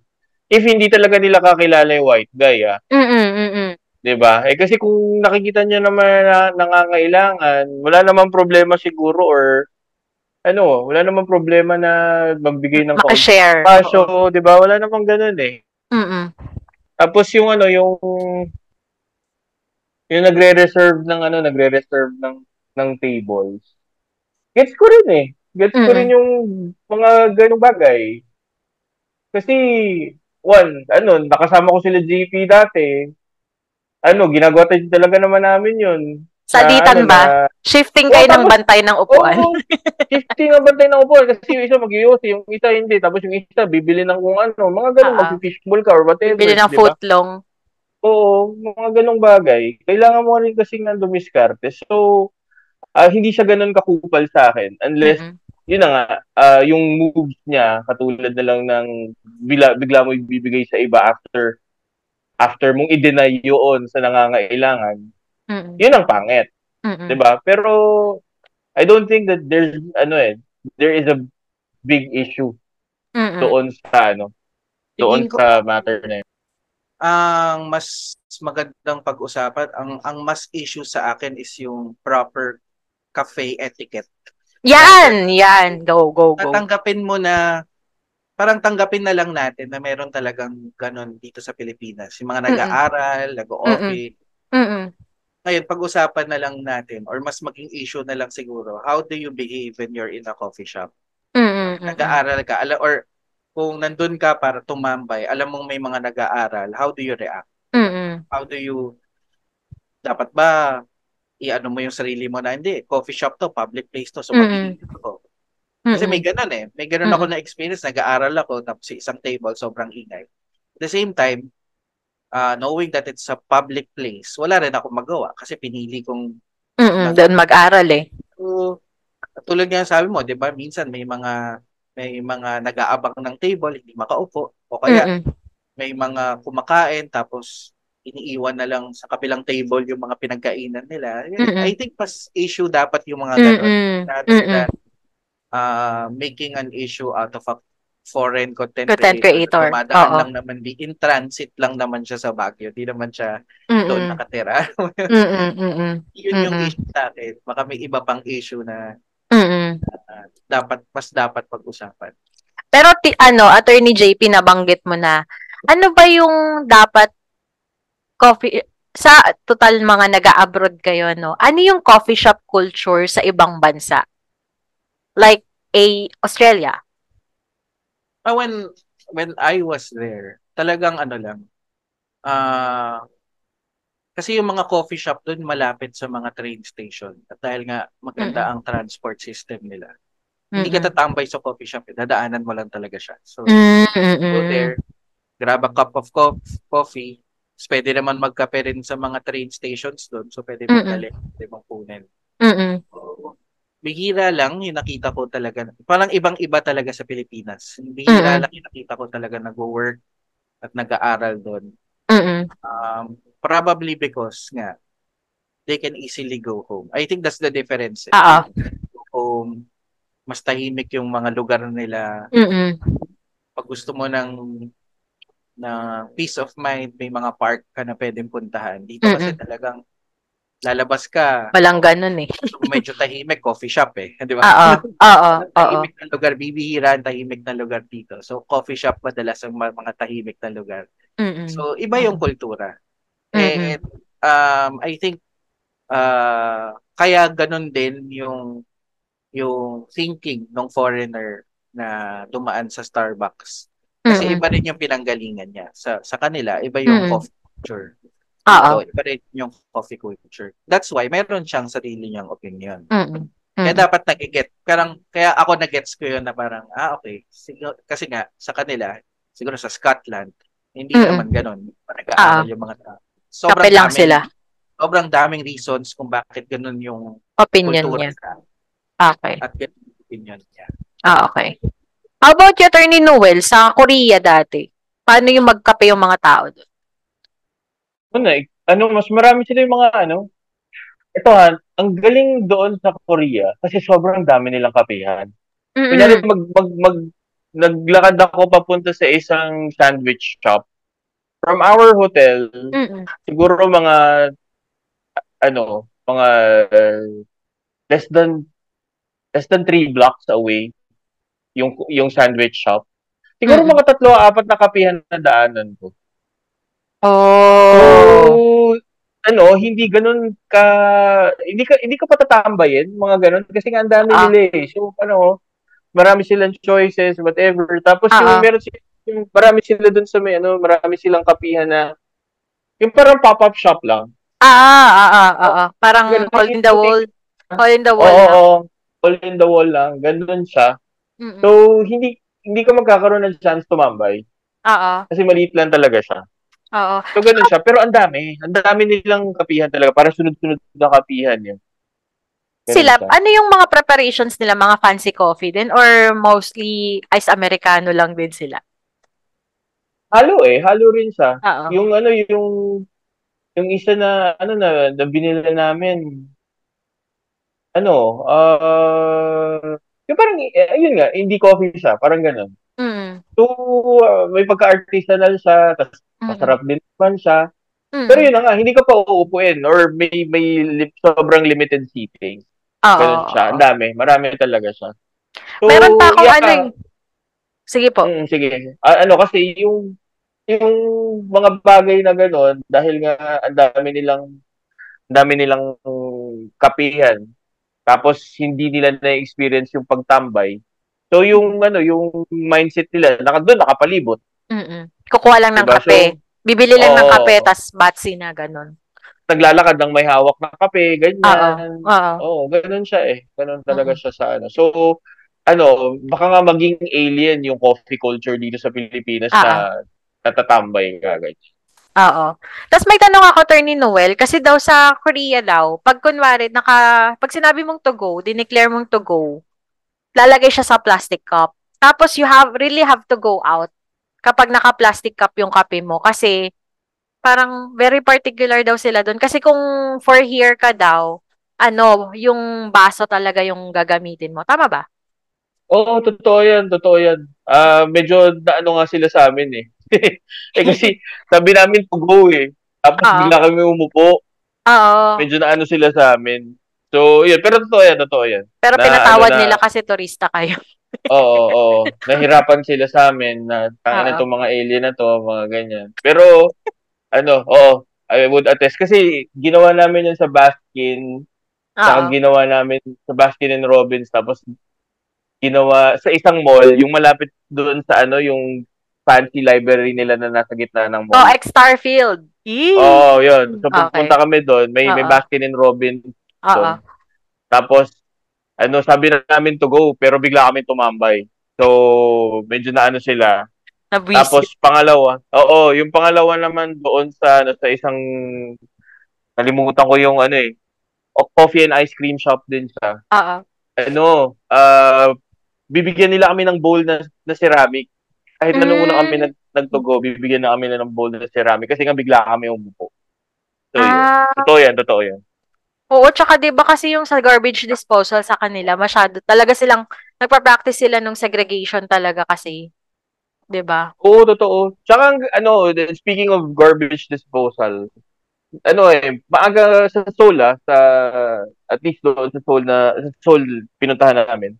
If hindi talaga nila kakilala yung white guy, ah. Mm-mm. Mm-mm. 'Di ba? Eh kasi kung nakikita niyo naman na nangangailangan, wala namang problema siguro or ano, wala namang problema na magbigay ng Maka-share. kaso, 'di ba? Wala namang ganoon eh. Mm-mm. Tapos yung ano, yung yung nagre-reserve ng ano, nagre-reserve ng ng tables. Gets ko rin eh. Gets ko Mm-mm. rin yung mga ganung bagay. Kasi one, ano, nakasama ko sila JP dati. Ano, ginagawa tayo talaga naman namin yun. Sa Na, ditan ano, ba? na- Shifting kayo Oo, ng bantay ng upuan. Oo, shifting ang bantay ng upuan kasi yung isa mag yung isa hindi. Tapos yung isa bibili ng kung ano, mga ganun, ah. mag-fishbowl ka or whatever. Bili ng di ba? footlong. Oo, mga ganong bagay. Kailangan mo rin kasi ng dumiskarte. So, ah, hindi siya ganun kakupal sa akin. Unless, Mm-mm. yun na nga, ah, yung moves niya, katulad na lang ng bigla, bigla mo ibibigay sa iba after after mong i-deny yun sa nangangailangan, Mm-mm. yun ang pangit. Mm-mm. 'di ba? Pero, I don't think that there's, ano eh, there is a big issue Mm-mm. doon sa, ano, doon ko- sa matter na yun. ang mas magandang pag-usapan, ang ang mas issue sa akin is yung proper cafe etiquette. Yan, yan. Go, go, go. Tatanggapin mo na parang tanggapin na lang natin na meron talagang ganon dito sa Pilipinas. Yung mga nag-aaral, nag-office. Ngayon, pag-usapan na lang natin or mas maging issue na lang siguro, how do you behave when you're in a coffee shop? Mm-mm. Nag-aaral ka, ala, or kung nandun ka para tumambay, alam mong may mga nag-aaral, how do you react? Mm-mm. How do you, dapat ba, i-ano mo yung sarili mo na, hindi, coffee shop to, public place to, so Mm-mm. mag ako. Kasi may ganun eh. May ganun ako na experience. Nag-aaral ako, tapos sa isang table, sobrang ingay. At the same time, uh, knowing that it's a public place, wala rin ako magawa kasi pinili kong Mm-mm. Doon mag-aral eh. So, tulad nga sabi mo, 'di ba? Minsan may mga may mga nag-aabang ng table, hindi makaupo o kaya Mm-mm. may mga kumakain tapos iniiwan na lang sa kabilang table yung mga pinagkainan nila. Mm-mm. I think mas issue dapat yung mga ganun. Mm-mm. Rather Mm-mm. than uh, making an issue out of a foreign content, Content creator. Oo. lang naman, di, in transit lang naman siya sa Baguio. Di naman siya doon Mm-mm. nakatira. Mm-mm. Mm-mm. Yun yung Mm-mm. issue sa akin. Baka may iba pang issue na Mm-mm. uh, dapat mas dapat pag-usapan. Pero ti, ano, Attorney JP nabanggit mo na, ano ba yung dapat coffee sa total mga nag-abroad kayo no? Ano yung coffee shop culture sa ibang bansa? Like a Australia. Ah, when when I was there, talagang ano lang. Ah kasi yung mga coffee shop doon malapit sa mga train station. At dahil nga maganda ang transport system nila. Hindi ka tatambay sa coffee shop, eh. dadaanan mo lang talaga siya. So Mm-mm. go there, grab a cup of co- coffee. Tapos Pwede naman magkape rin sa mga train stations doon. So pwede mong dalhin, pwede mong kunin. Mm-mm. Bihira lang yung nakita ko talaga. Parang ibang-iba talaga sa Pilipinas. Bihira Mm-mm. lang yung nakita ko talaga nag-work at nag-aaral doon. Mm-mm. Um, probably because nga, they can easily go home. I think that's the difference. eh. Oo. Home, mas tahimik yung mga lugar nila. Mm-mm. Pag gusto mo ng na peace of mind, may mga park ka na pwedeng puntahan. Dito kasi talagang lalabas ka, Walang ganun eh. kung medyo tahimik, coffee shop eh. Di ba? Oo. Oo. Oo. tahimik na lugar, bibihira ang tahimik na lugar dito. So, coffee shop madalas ang ma- mga tahimik na lugar. Mm-mm. So, iba yung kultura. Mm-mm. And um, I think uh, kaya ganun din yung yung thinking ng foreigner na dumaan sa Starbucks. Kasi Mm-mm. iba rin yung pinanggalingan niya. Sa sa kanila, iba yung Mm-mm. coffee culture. Oo. Dito, iba rin yung coffee culture. That's why mayroon siyang sarili niyang opinion. Mm-mm. Kaya dapat nag-get. Parang, kaya ako nag-gets ko yun na parang, ah, okay. Sigur, kasi nga, sa kanila, siguro sa Scotland, hindi Mm-mm. naman ganun. Nag-aaral yung mga tao. Kape lang daming- sila. Sobrang daming reasons kung bakit ganun yung Opinion niya. niya. Okay. At ganun yung opinion niya. Ah, okay. How about you, Attorney Noel, sa Korea dati? Paano yung magkape yung mga tao doon? Ano, eh, ano, mas marami sila yung mga ano. Ito ha, ang galing doon sa Korea kasi sobrang dami nilang kapihan. Kunyari, Mm-mm. mag, mag, mag, naglakad ako papunta sa isang sandwich shop. From our hotel, Mm-mm. siguro mga, ano, mga uh, less than, less than three blocks away yung, yung sandwich shop. Siguro Mm-mm. mga tatlo, apat na kapihan na daanan ko. Oh. So, ano, hindi ganun ka, hindi ka, hindi ka patatambayin, mga ganun, kasi nga ang dami Ah. nila eh. So, ano, marami silang choices, whatever. Tapos Ah, yung meron sila, yung marami sila dun sa may, ano, marami silang kapihan na, yung parang pop-up shop lang. Ah, ah, ah, ah, ah, ah. Parang Ganun. hole in the wall. Hole in the wall oo, lang. all in the wall lang. Ganun siya. Mm-mm. So, hindi, hindi ka magkakaroon ng chance tumambay. Oo. Kasi maliit lang talaga siya. Oo. So, ganun siya. Pero ang dami. Ang dami nilang kapihan talaga. Para sunod-sunod na kapihan yun. Ganun Sila, siya. ano yung mga preparations nila? Mga fancy coffee din? Or mostly ice americano lang din sila? Halo eh. Halo rin siya. Oo. Yung ano, yung yung isa na, ano na, na binila namin, ano, ah, yung parang, eh, ayun nga, indie coffee siya, parang ganun. Mm. So, ah, may pagka-artisanal siya, tapos Mm-mm. masarap din naman siya. Mm. Pero yun na nga, hindi ka pa uupuin or may may li- sobrang limited seating. Oo. Ganun siya. Ang dami. Marami talaga siya. So, Meron pa akong yeah. ano eh. Sige po. Mm, sige. Ah, ano kasi yung yung mga bagay na gano'n dahil nga ang dami nilang ang dami nilang kapihan. Tapos hindi nila na-experience yung pagtambay. So yung ano, yung mindset nila, naka doon nakapalibot. Mm-mm. Kukuha lang ng Diba? kape. Bibili lang ng oo. kape, tas batsi na ganun. Naglalakad ng may hawak na kape, ganyan. Oo. Oo, ganun siya eh. Ganun talaga siya sa ano. So, ano, baka nga maging alien yung coffee culture dito sa Pilipinas na natatambay ka, guys. Oo. Tapos may tanong ako, Attorney Noel, kasi daw sa Korea daw, pag kunwari, naka, pag sinabi mong to go, dineclare mong to go, lalagay siya sa plastic cup. Tapos you have, really have to go out kapag naka-plastic cup yung kape mo. Kasi, parang very particular daw sila doon. Kasi kung for here ka daw, ano, yung baso talaga yung gagamitin mo. Tama ba? Oo, totoo yan, totoo yan. Ah, medyo naano nga sila sa amin eh. Eh kasi sabi namin to go eh. Tapos Oo. bigla kami umupo. Oo. Medyo naano sila sa amin. So, yun. Pero totoo yan, totoo yan. Pero na- pinatawad ano na- nila kasi turista kayo. Oo, oo. Nahirapan sila sa amin na Oo. itong mga alien na to, mga ganyan. Pero, ano, oo, I would attest. Kasi ginawa namin yun sa Baskin, saka ginawa namin sa Baskin and Robbins, tapos ginawa sa isang mall, yung malapit doon sa ano, yung fancy library nila na nasa gitna ng Oh, mall. ex Starfield. Yee! Oo, yun. So, Okay. pupunta kami doon. May, may Oo. Baskin and Robbins Oo. Tapos, ano, sabi na namin to go, pero bigla kami tumambay. So, medyo na ano sila. Nabwisit. Tapos, pangalawa, oo, yung pangalawa naman doon sa, ano, sa isang, nalimutan ko yung ano eh, coffee and ice cream shop din siya. Oo. Ano, ah, bibigyan nila kami ng bowl na, na ceramic. Kahit na nung una kami nag, nagtugo, bibigyan na kami na ng bowl na ceramic kasi nga bigla kami umupo. So, yun. Ah, Totoo yan, totoo yan. oo, tsaka 'di ba kasi yung sa garbage disposal sa kanila, masyado talaga silang nagpa-practice sila nung segregation talaga kasi. 'Di ba? Oo, totoo. Tsaka, ano, speaking of garbage disposal, ano eh, maaga sa Seoul ah, sa, at least doon sa Seoul na, sa Seoul pinuntahan namin.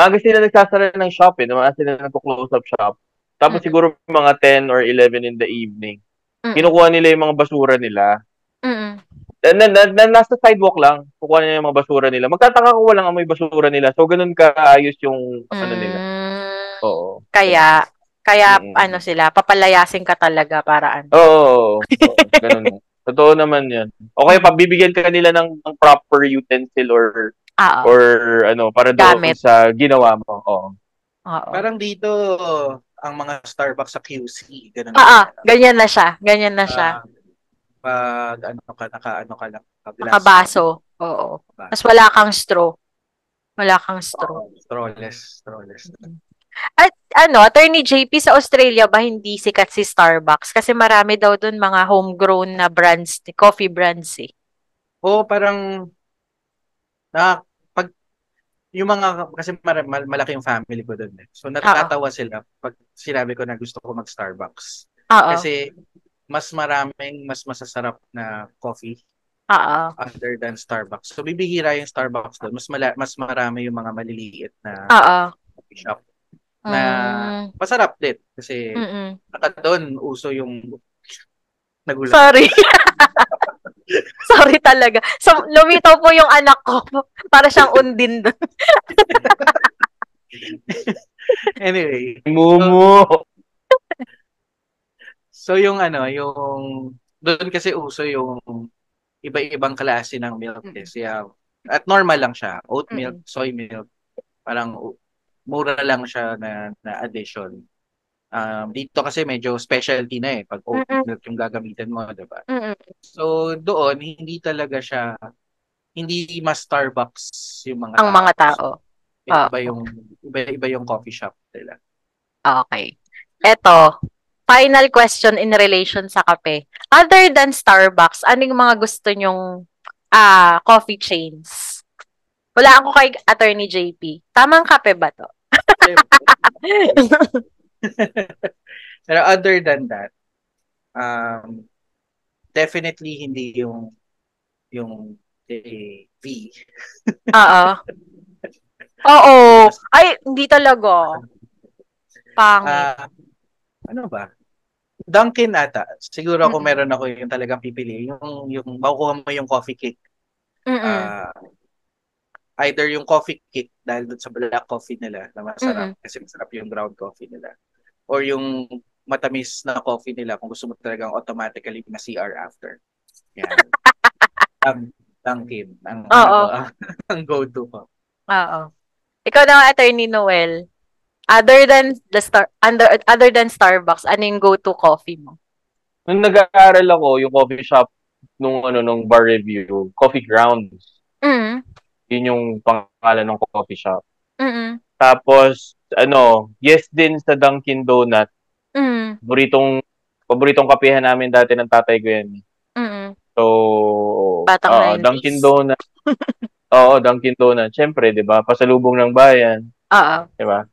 Maaga sila nagsasara ng shop eh, maaga sila nagko-close up shop. Tapos Mm. siguro mga 10 or 11 in the evening, Mm. kinukuha nila yung mga basura nila. Mm. Na, na, na, na- nasa sidewalk lang, kukuha nila yung mga basura nila. Magtataka kung walang amoy basura nila. So, ganun kaayos yung, ano nila. Mm, Oo. Kaya kaya Mm. ano sila, papalayasin ka talaga para ano. Oo, oo, oo, ganun. Totoo naman yan. O kaya pabibigyan ka nila ng, ng proper utensil or Ah, or ano para doon sa ginawa mo. Oo. oo. Parang dito, ang mga Starbucks sa QC, ganun. Ah, ganyan na siya. Ganyan na siya. Ah, pag ano ka, naka, ano ka lang. Nakabaso. Oo. Mas wala kang straw. Wala kang straw. Oo, Strawless, strawless. At ano, Attorney JP sa Australia ba hindi sikat si Starbucks? Kasi marami daw dun mga homegrown na brands, coffee brands eh. Oo, parang na yung mga kasi mar- mal- malaki yung family ko doon eh. So natatawa sila pag sinabi ko na gusto ko mag-Starbucks. Oo. Kasi mas maraming mas masasarap na coffee Oo. other than Starbucks. So bibihira yung Starbucks doon. Mas mala- mas marami yung mga maliliit na Oo. coffee shop na Mm, masarap din kasi mm-mm. naka doon uso yung nagulat. Sorry. Sorry talaga. So, lumitaw po yung anak ko. Para siyang undin doon. anyway, Mumu. So yung ano, yung doon kasi uso yung iba-ibang klase ng milk Mm. eh. Siya, at normal lang siya. Oat Mm. milk, soy milk. Parang mura lang siya na, na addition. Um, dito kasi medyo specialty na eh. Pag oat Mm-mm. milk yung gagamitin mo, di ba? So doon, hindi talaga siya, hindi mas Starbucks yung mga Ang mga tao. Iba yung, iba, iba yung coffee shop nila. Okay. Eto, final question in relation sa kape. Other than Starbucks, ano yung mga gusto nyong ah coffee chains? Wala ako kay Attorney JP. Tamang kape ba to? Pero other than that, um, definitely hindi yung yung eh, V. Oo. Oo. Ay, hindi talaga. Pangit. Ah, ano ba? Dunkin ata. Siguro ako Mm-mm. meron ako yung talagang pipili. Yung, yung makukuha mo yung coffee cake. Mm-mm. Ah, either yung coffee cake dahil dun sa black coffee nila na masarap kasi masarap yung ground coffee nila. Or yung matamis na coffee nila kung gusto mo talagang automatically na CR after. Yan. um, Dunkin. Ang, Oo. ano, ang go-to ko. Oo. Ikaw na, Attorney Noel. Other than the star under other than Starbucks, ano yung go-to coffee mo? Nung nag-aaral ako, yung coffee shop nung ano nung bar review, Coffee Grounds. Mm. Yun yung pangalan ng coffee shop. Mm. Tapos ano, yes din sa Dunkin Donut. Mm. Paboritong paboritong kapehan namin dati ng tatay ko yan. Mm. So, Batang 90s. Dunkin Donut. Oo, Dunkin Donut. Siyempre, 'di ba? Pasalubong ng bayan, Oo. 'di ba?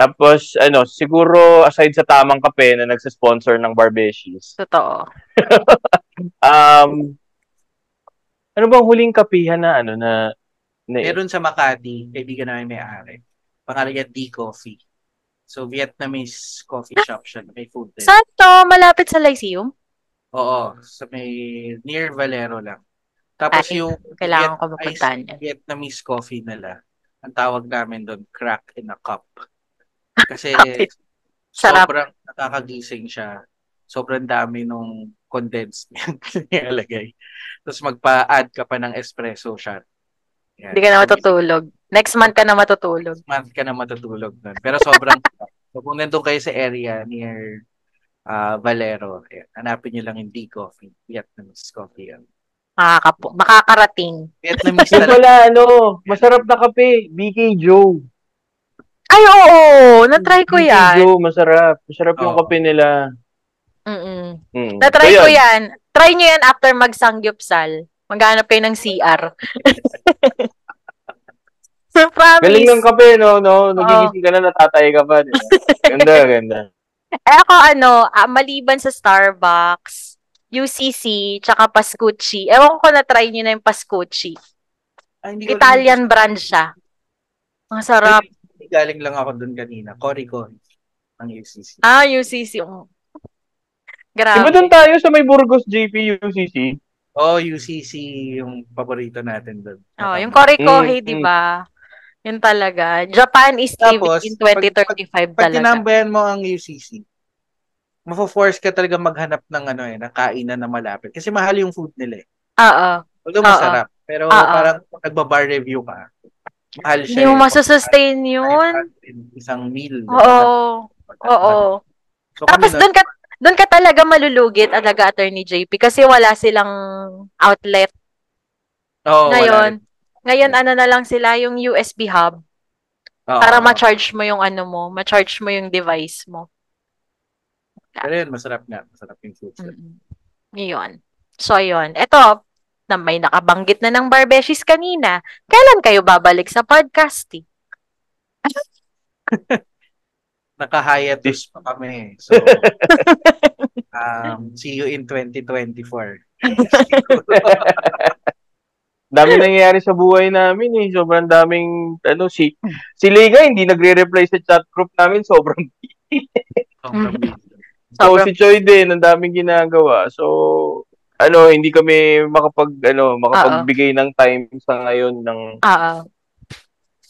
Tapos ano, siguro aside sa tamang kape na nagsa-sponsor ng Barbeshies. Totoo. Um Ano bang huling kapihan na ano na, na Meron sa Makati, kaibigan namin may-ari. Pangalan niya D Coffee. So, Vietnamese coffee shop siya. May food din. Saan to? Malapit sa Lyceum? Oo, sa may near Valero lang. Tapos Ay, yung Kailangan ko Viet- mapuntahan ice yan. Vietnamese coffee nila, ang tawag namin doon, crack in a cup. Kasi. Sarap. sobrang nakakagising siya. Sobrang dami nung condensed milk nilalagay. Tapos magpa-add ka pa ng espresso shot. Yan. Hindi ka na matutulog. Next month ka na matutulog. month ka na matutulog nun. Pero sobrang so, kung nandun kayo sa area near ah, Valero, ayan, hanapin nyo lang yung D Coffee. Vietnamese coffee yan. Makakapo. Makakarating. Vietnamese Yung talaga. pala, ano, masarap na kape, BK Joe. Ay, oo! Na-try ko yan. Pijo, masarap. Masarap yung Oo. kape nila. Mm-mm. Mm. Na-try So, ko yan. Try nyo yan after magsangyupsal. Maghanap kayo ng CR. Promise. Galing ng kape, no? no? Nagigising ka na, natatay ka pa. Di ba? Ganda, ganda. Eh ako ano, ah, maliban sa Starbucks, UCC, tsaka Pascucci. Ewan ko na try nyo na yung Pascucci. Ay, hindi ko Italian brand siya. Ang sarap. Ay, Galing lang ako dun kanina. Cory Cory. Ang UCC. Ah, UCC. Di ba Grabe. doon tayo sa may Burgos JP UCC? Oh, UCC yung paborito natin dun. Oh, yung Korikohe, Mm, di mm. ba? Yun talaga. Japan is Tapos, living in 2035 Pag talaga. tinambayan mo ang UCC, mafo-force ka talaga maghanap ng ano eh, ng kainan na malapit. Kasi mahal yung food nila eh. Oo. Although Oo. masarap. Pero Oo. parang pag nagbabar review ka, mahal siya. Hindi mo eh. masusustain yun. Isang meal. Oo. Oo. So, Tapos doon ka doon ka talaga malulugit talaga attorney JP kasi wala silang outlet oh, ngayon. Ngayon ano na lang sila yung USB hub para ma-charge mo yung ano mo, ma-charge mo yung device mo. Pero yun, masarap nga. Masarap yung food. Mm. Yun. So yun. Ito na may nakabanggit na ng Barbeshis kanina. Kailan kayo babalik sa podcasting? Naka-hiatus pa kami. So, um, see you in 2024. Dami nangyayari sa buhay namin eh. Sobrang daming, ano, si, si Liga hindi nagre-reply sa chat group namin. Sobrang Sobrang Mm. busy. So, Sobrang- si Choi din, ang daming ginagawa. So, ano, hindi kami makapag, ano, makapagbigay ng time sa ngayon ng Oo.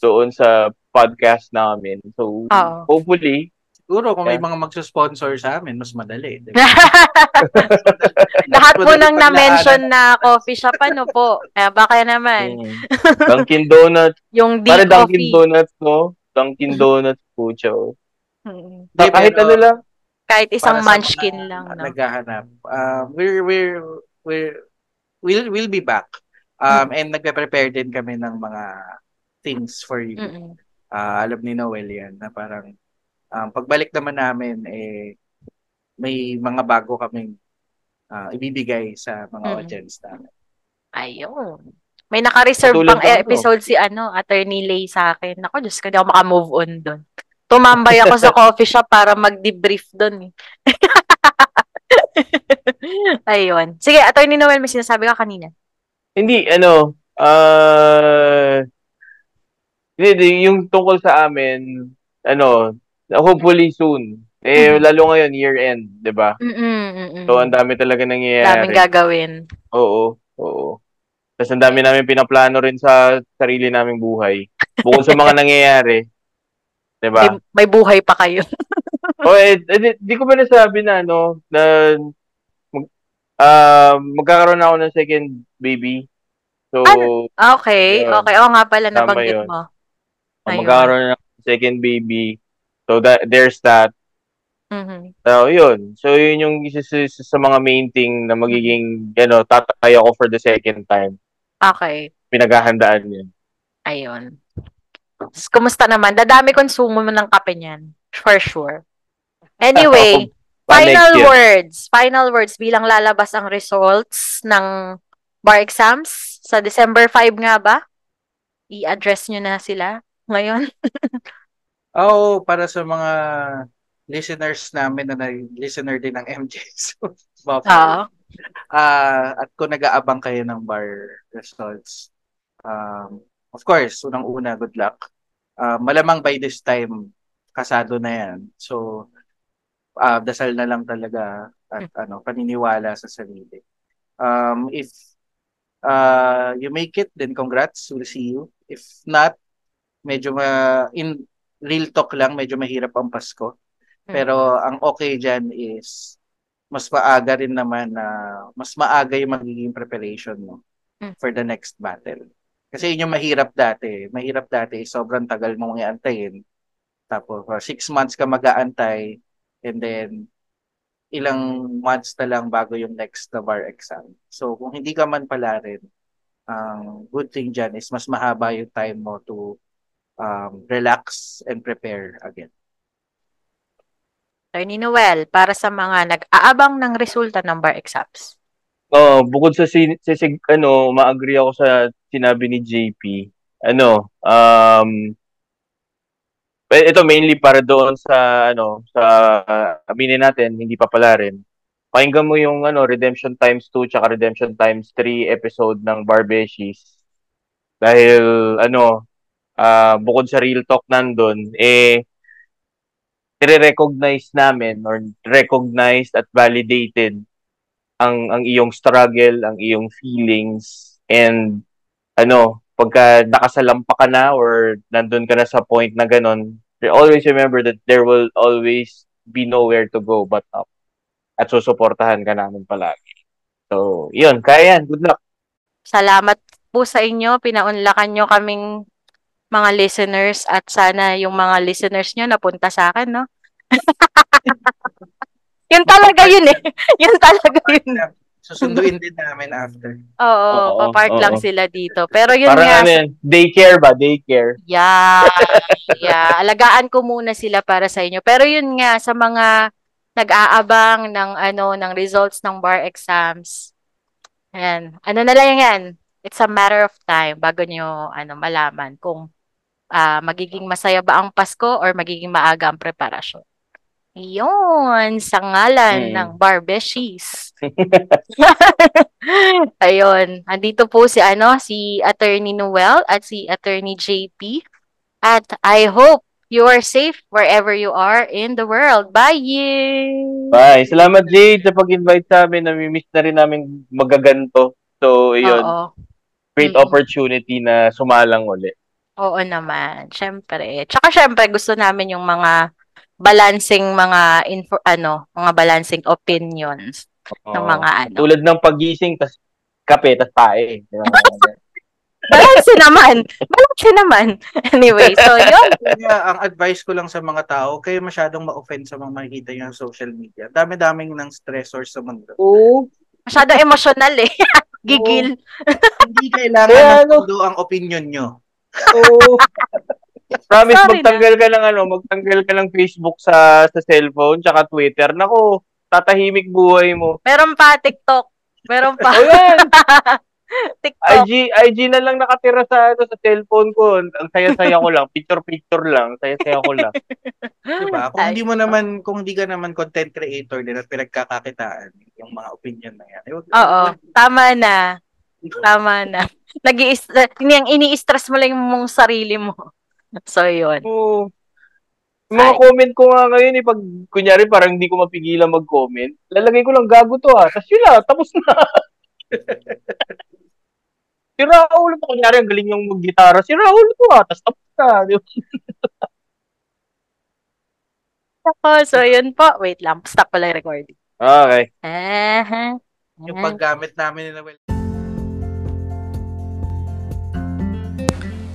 doon sa podcast namin. So, Oo. hopefully, Siguro kung may Yeah. mga magsusponsor sa amin, mas madali. di ba? Lahat po nang na-mention na coffee shop, ano po? Eh, baka naman. mm, Dunkin Donuts, Yung para D-Coffee. Dunkin Donuts, no? Dunkin Donuts po, Chow. Mm. Hindi, Kahit ano lang. Kahit isang para sa munchkin lang, no? Naghahanap. Um, we're, we're, we're, we'll, we'll be back. Um, Mm. And nagpe-prepare din kami ng mga things for you. Mm-mm. Ah, alam ni Noel yan na parang um, pagbalik naman namin eh may mga bago kaming ah, ibibigay sa mga Mm. audience namin. Ayun. May naka-reserve Katulad pang ng episode si ano, Attorney Lay sa akin. Ako, Diyos ko, di ako makamove on doon. Tumambay ako sa coffee shop para mag-debrief doon. Eh. Ayun. Sige, Attorney Noel, may sinasabi ka kanina. Hindi, ano, ah, hindi, di- yung tungkol sa amin, ano, hopefully soon. Eh, Mhm. lalo ngayon, year-end, di ba? Mm-mm. So, ang dami talaga Daming nangyayari. gagawin. Oo, oo. Tapos ang dami namin pinaplano rin sa sarili naming buhay. Bukod sa mga nangyayari. Di ba? May, may buhay pa kayo. O, eh, eh, di, di ko ba nasabi na, ano, na mag, ah, magkakaroon ako ng second baby. So, Okay, Yun. okay. Oo nga pala, nabanggit yun. mo. uh, Ayun. magkakaroon ng second baby. So, that, there's that. Mhm. So, yun. So, yun yung isa sa, mga main thing na magiging, ano, tatay ako for the second time. Okay. Pinaghahandaan yun. Ayun. S- Kumusta naman? Dadami konsumo mo ng kape niyan. For sure. Anyway, final words. Final words bilang lalabas ang results ng bar exams sa December 5 nga ba? I-address nyo na sila ngayon. Oo, para sa mga listeners namin na listener din ng MJ. So. Ah, at kung nag-aabang kayo ng bar results, um, of course, unang-una, good luck. Ah, malamang by this time, kasado na yan. So, ah, dasal na lang talaga at ano, paniniwala sa sarili. Um, if uh, you make it, then congrats, we'll see you. If not, medyo ma in real talk lang, medyo mahirap ang Pasko. Pero ang okay dyan is mas maaga rin naman na mas maaga yung magiging preparation mo Mm. for the next battle. Kasi yun yung mahirap dati. Mahirap dati, sobrang tagal mong iantayin. Tapos uh, six months ka mag-aantay and then ilang months na lang bago yung next na bar exam. So kung hindi ka man pala rin, ang good thing dyan is mas mahaba yung time mo to um, relax and prepare again. Attorney Noel, para sa mga nag-aabang ng resulta ng bar exams. Oh, bukod sa si, si, si ano, ma-agree ako sa sinabi ni JP. Ano, um eh, ito mainly para doon sa ano, sa uh, aminin natin, hindi pa pala rin. Pakinggan mo yung ano, Redemption times 2 tsaka Redemption times 3 episode ng Barbeshies. Dahil ano, uh, bukod sa real talk nandun, eh i-recognize namin or recognized at validated ang ang iyong struggle, ang iyong feelings and ano, pagka nakasalampa ka na or nandun ka na sa point na ganun, always remember that there will always be nowhere to go but up. At susuportahan ka namin palagi. So, yun, kaya yan. Good luck. Salamat po sa inyo. Pinaunlakan nyo kaming mga listeners at sana yung mga listeners nyo napunta sa akin, no? yun talaga yun eh. Yun talaga yun. Susunduin din namin after. Oo, oo papark oo. lang sila dito. Pero yun Parang nga. Ano yun, daycare ba? Daycare. Yeah. yeah. Alagaan ko muna sila para sa inyo. Pero yun nga, sa mga nag-aabang ng ano ng results ng bar exams. Ayan. Ano na lang yan? It's a matter of time bago nyo ano malaman kung uh, magiging masaya ba ang Pasko or magiging maaga ang preparasyon. Yun, sa ngalan hmm. ng Barbeshies. Ayun, andito po si ano, si Attorney Noel at si Attorney JP. At I hope you are safe wherever you are in the world. Bye! Bye! Salamat Jade sa pag-invite sa amin. Nami-miss na rin namin magaganto. So, yun. Oo. Great mm-hmm. opportunity na sumalang ulit. Oo naman, syempre. Tsaka syempre gusto namin yung mga balancing mga info ano, mga balancing opinions Oo. ng mga ano. Tulad ng pagising tas kape tas tae. Balance naman. Balance naman. Anyway, so yun. Kaya ang advice ko lang sa mga tao, kayo masyadong ma-offend sa mga makikita nyo sa social media. Dami-daming ng stressors sa mundo. Oo. Masyadong emotional eh. Gigil. Hindi kailangan ng ano, ang opinion nyo. Oo. Promise Sorry magtanggal na. ka ng ano, magtanggal ka ng Facebook sa sa cellphone tsaka Twitter. Nako, tatahimik buhay mo. Meron pa TikTok. Meron pa. o yan. TikTok. IG, IG na lang nakatira sa ano, sa cellphone ko. Ang saya-saya ko lang. Picture-picture lang. Saya-saya ko lang. diba? Kung hindi mo naman, kung hindi ka naman content creator din at pinagkakakitaan yung mga opinion na yan. Oo. Tama na. Tama na. nag yung ini-stress mo lang mong sarili mo. So, yun. Oo. Yung mga Ay. comment ko nga ngayon, eh, pag kunyari parang hindi ko mapigilan mag-comment, lalagay ko lang gago to ha. Ah. Tapos yun na, tapos na. si Raul, kunyari ang galing yung mag-gitara, si Raul to ha, ah. tapos tapos na. oh, so yun po. Wait lang, stop ko lang recording. Okay. Uh-huh. Yung paggamit namin ni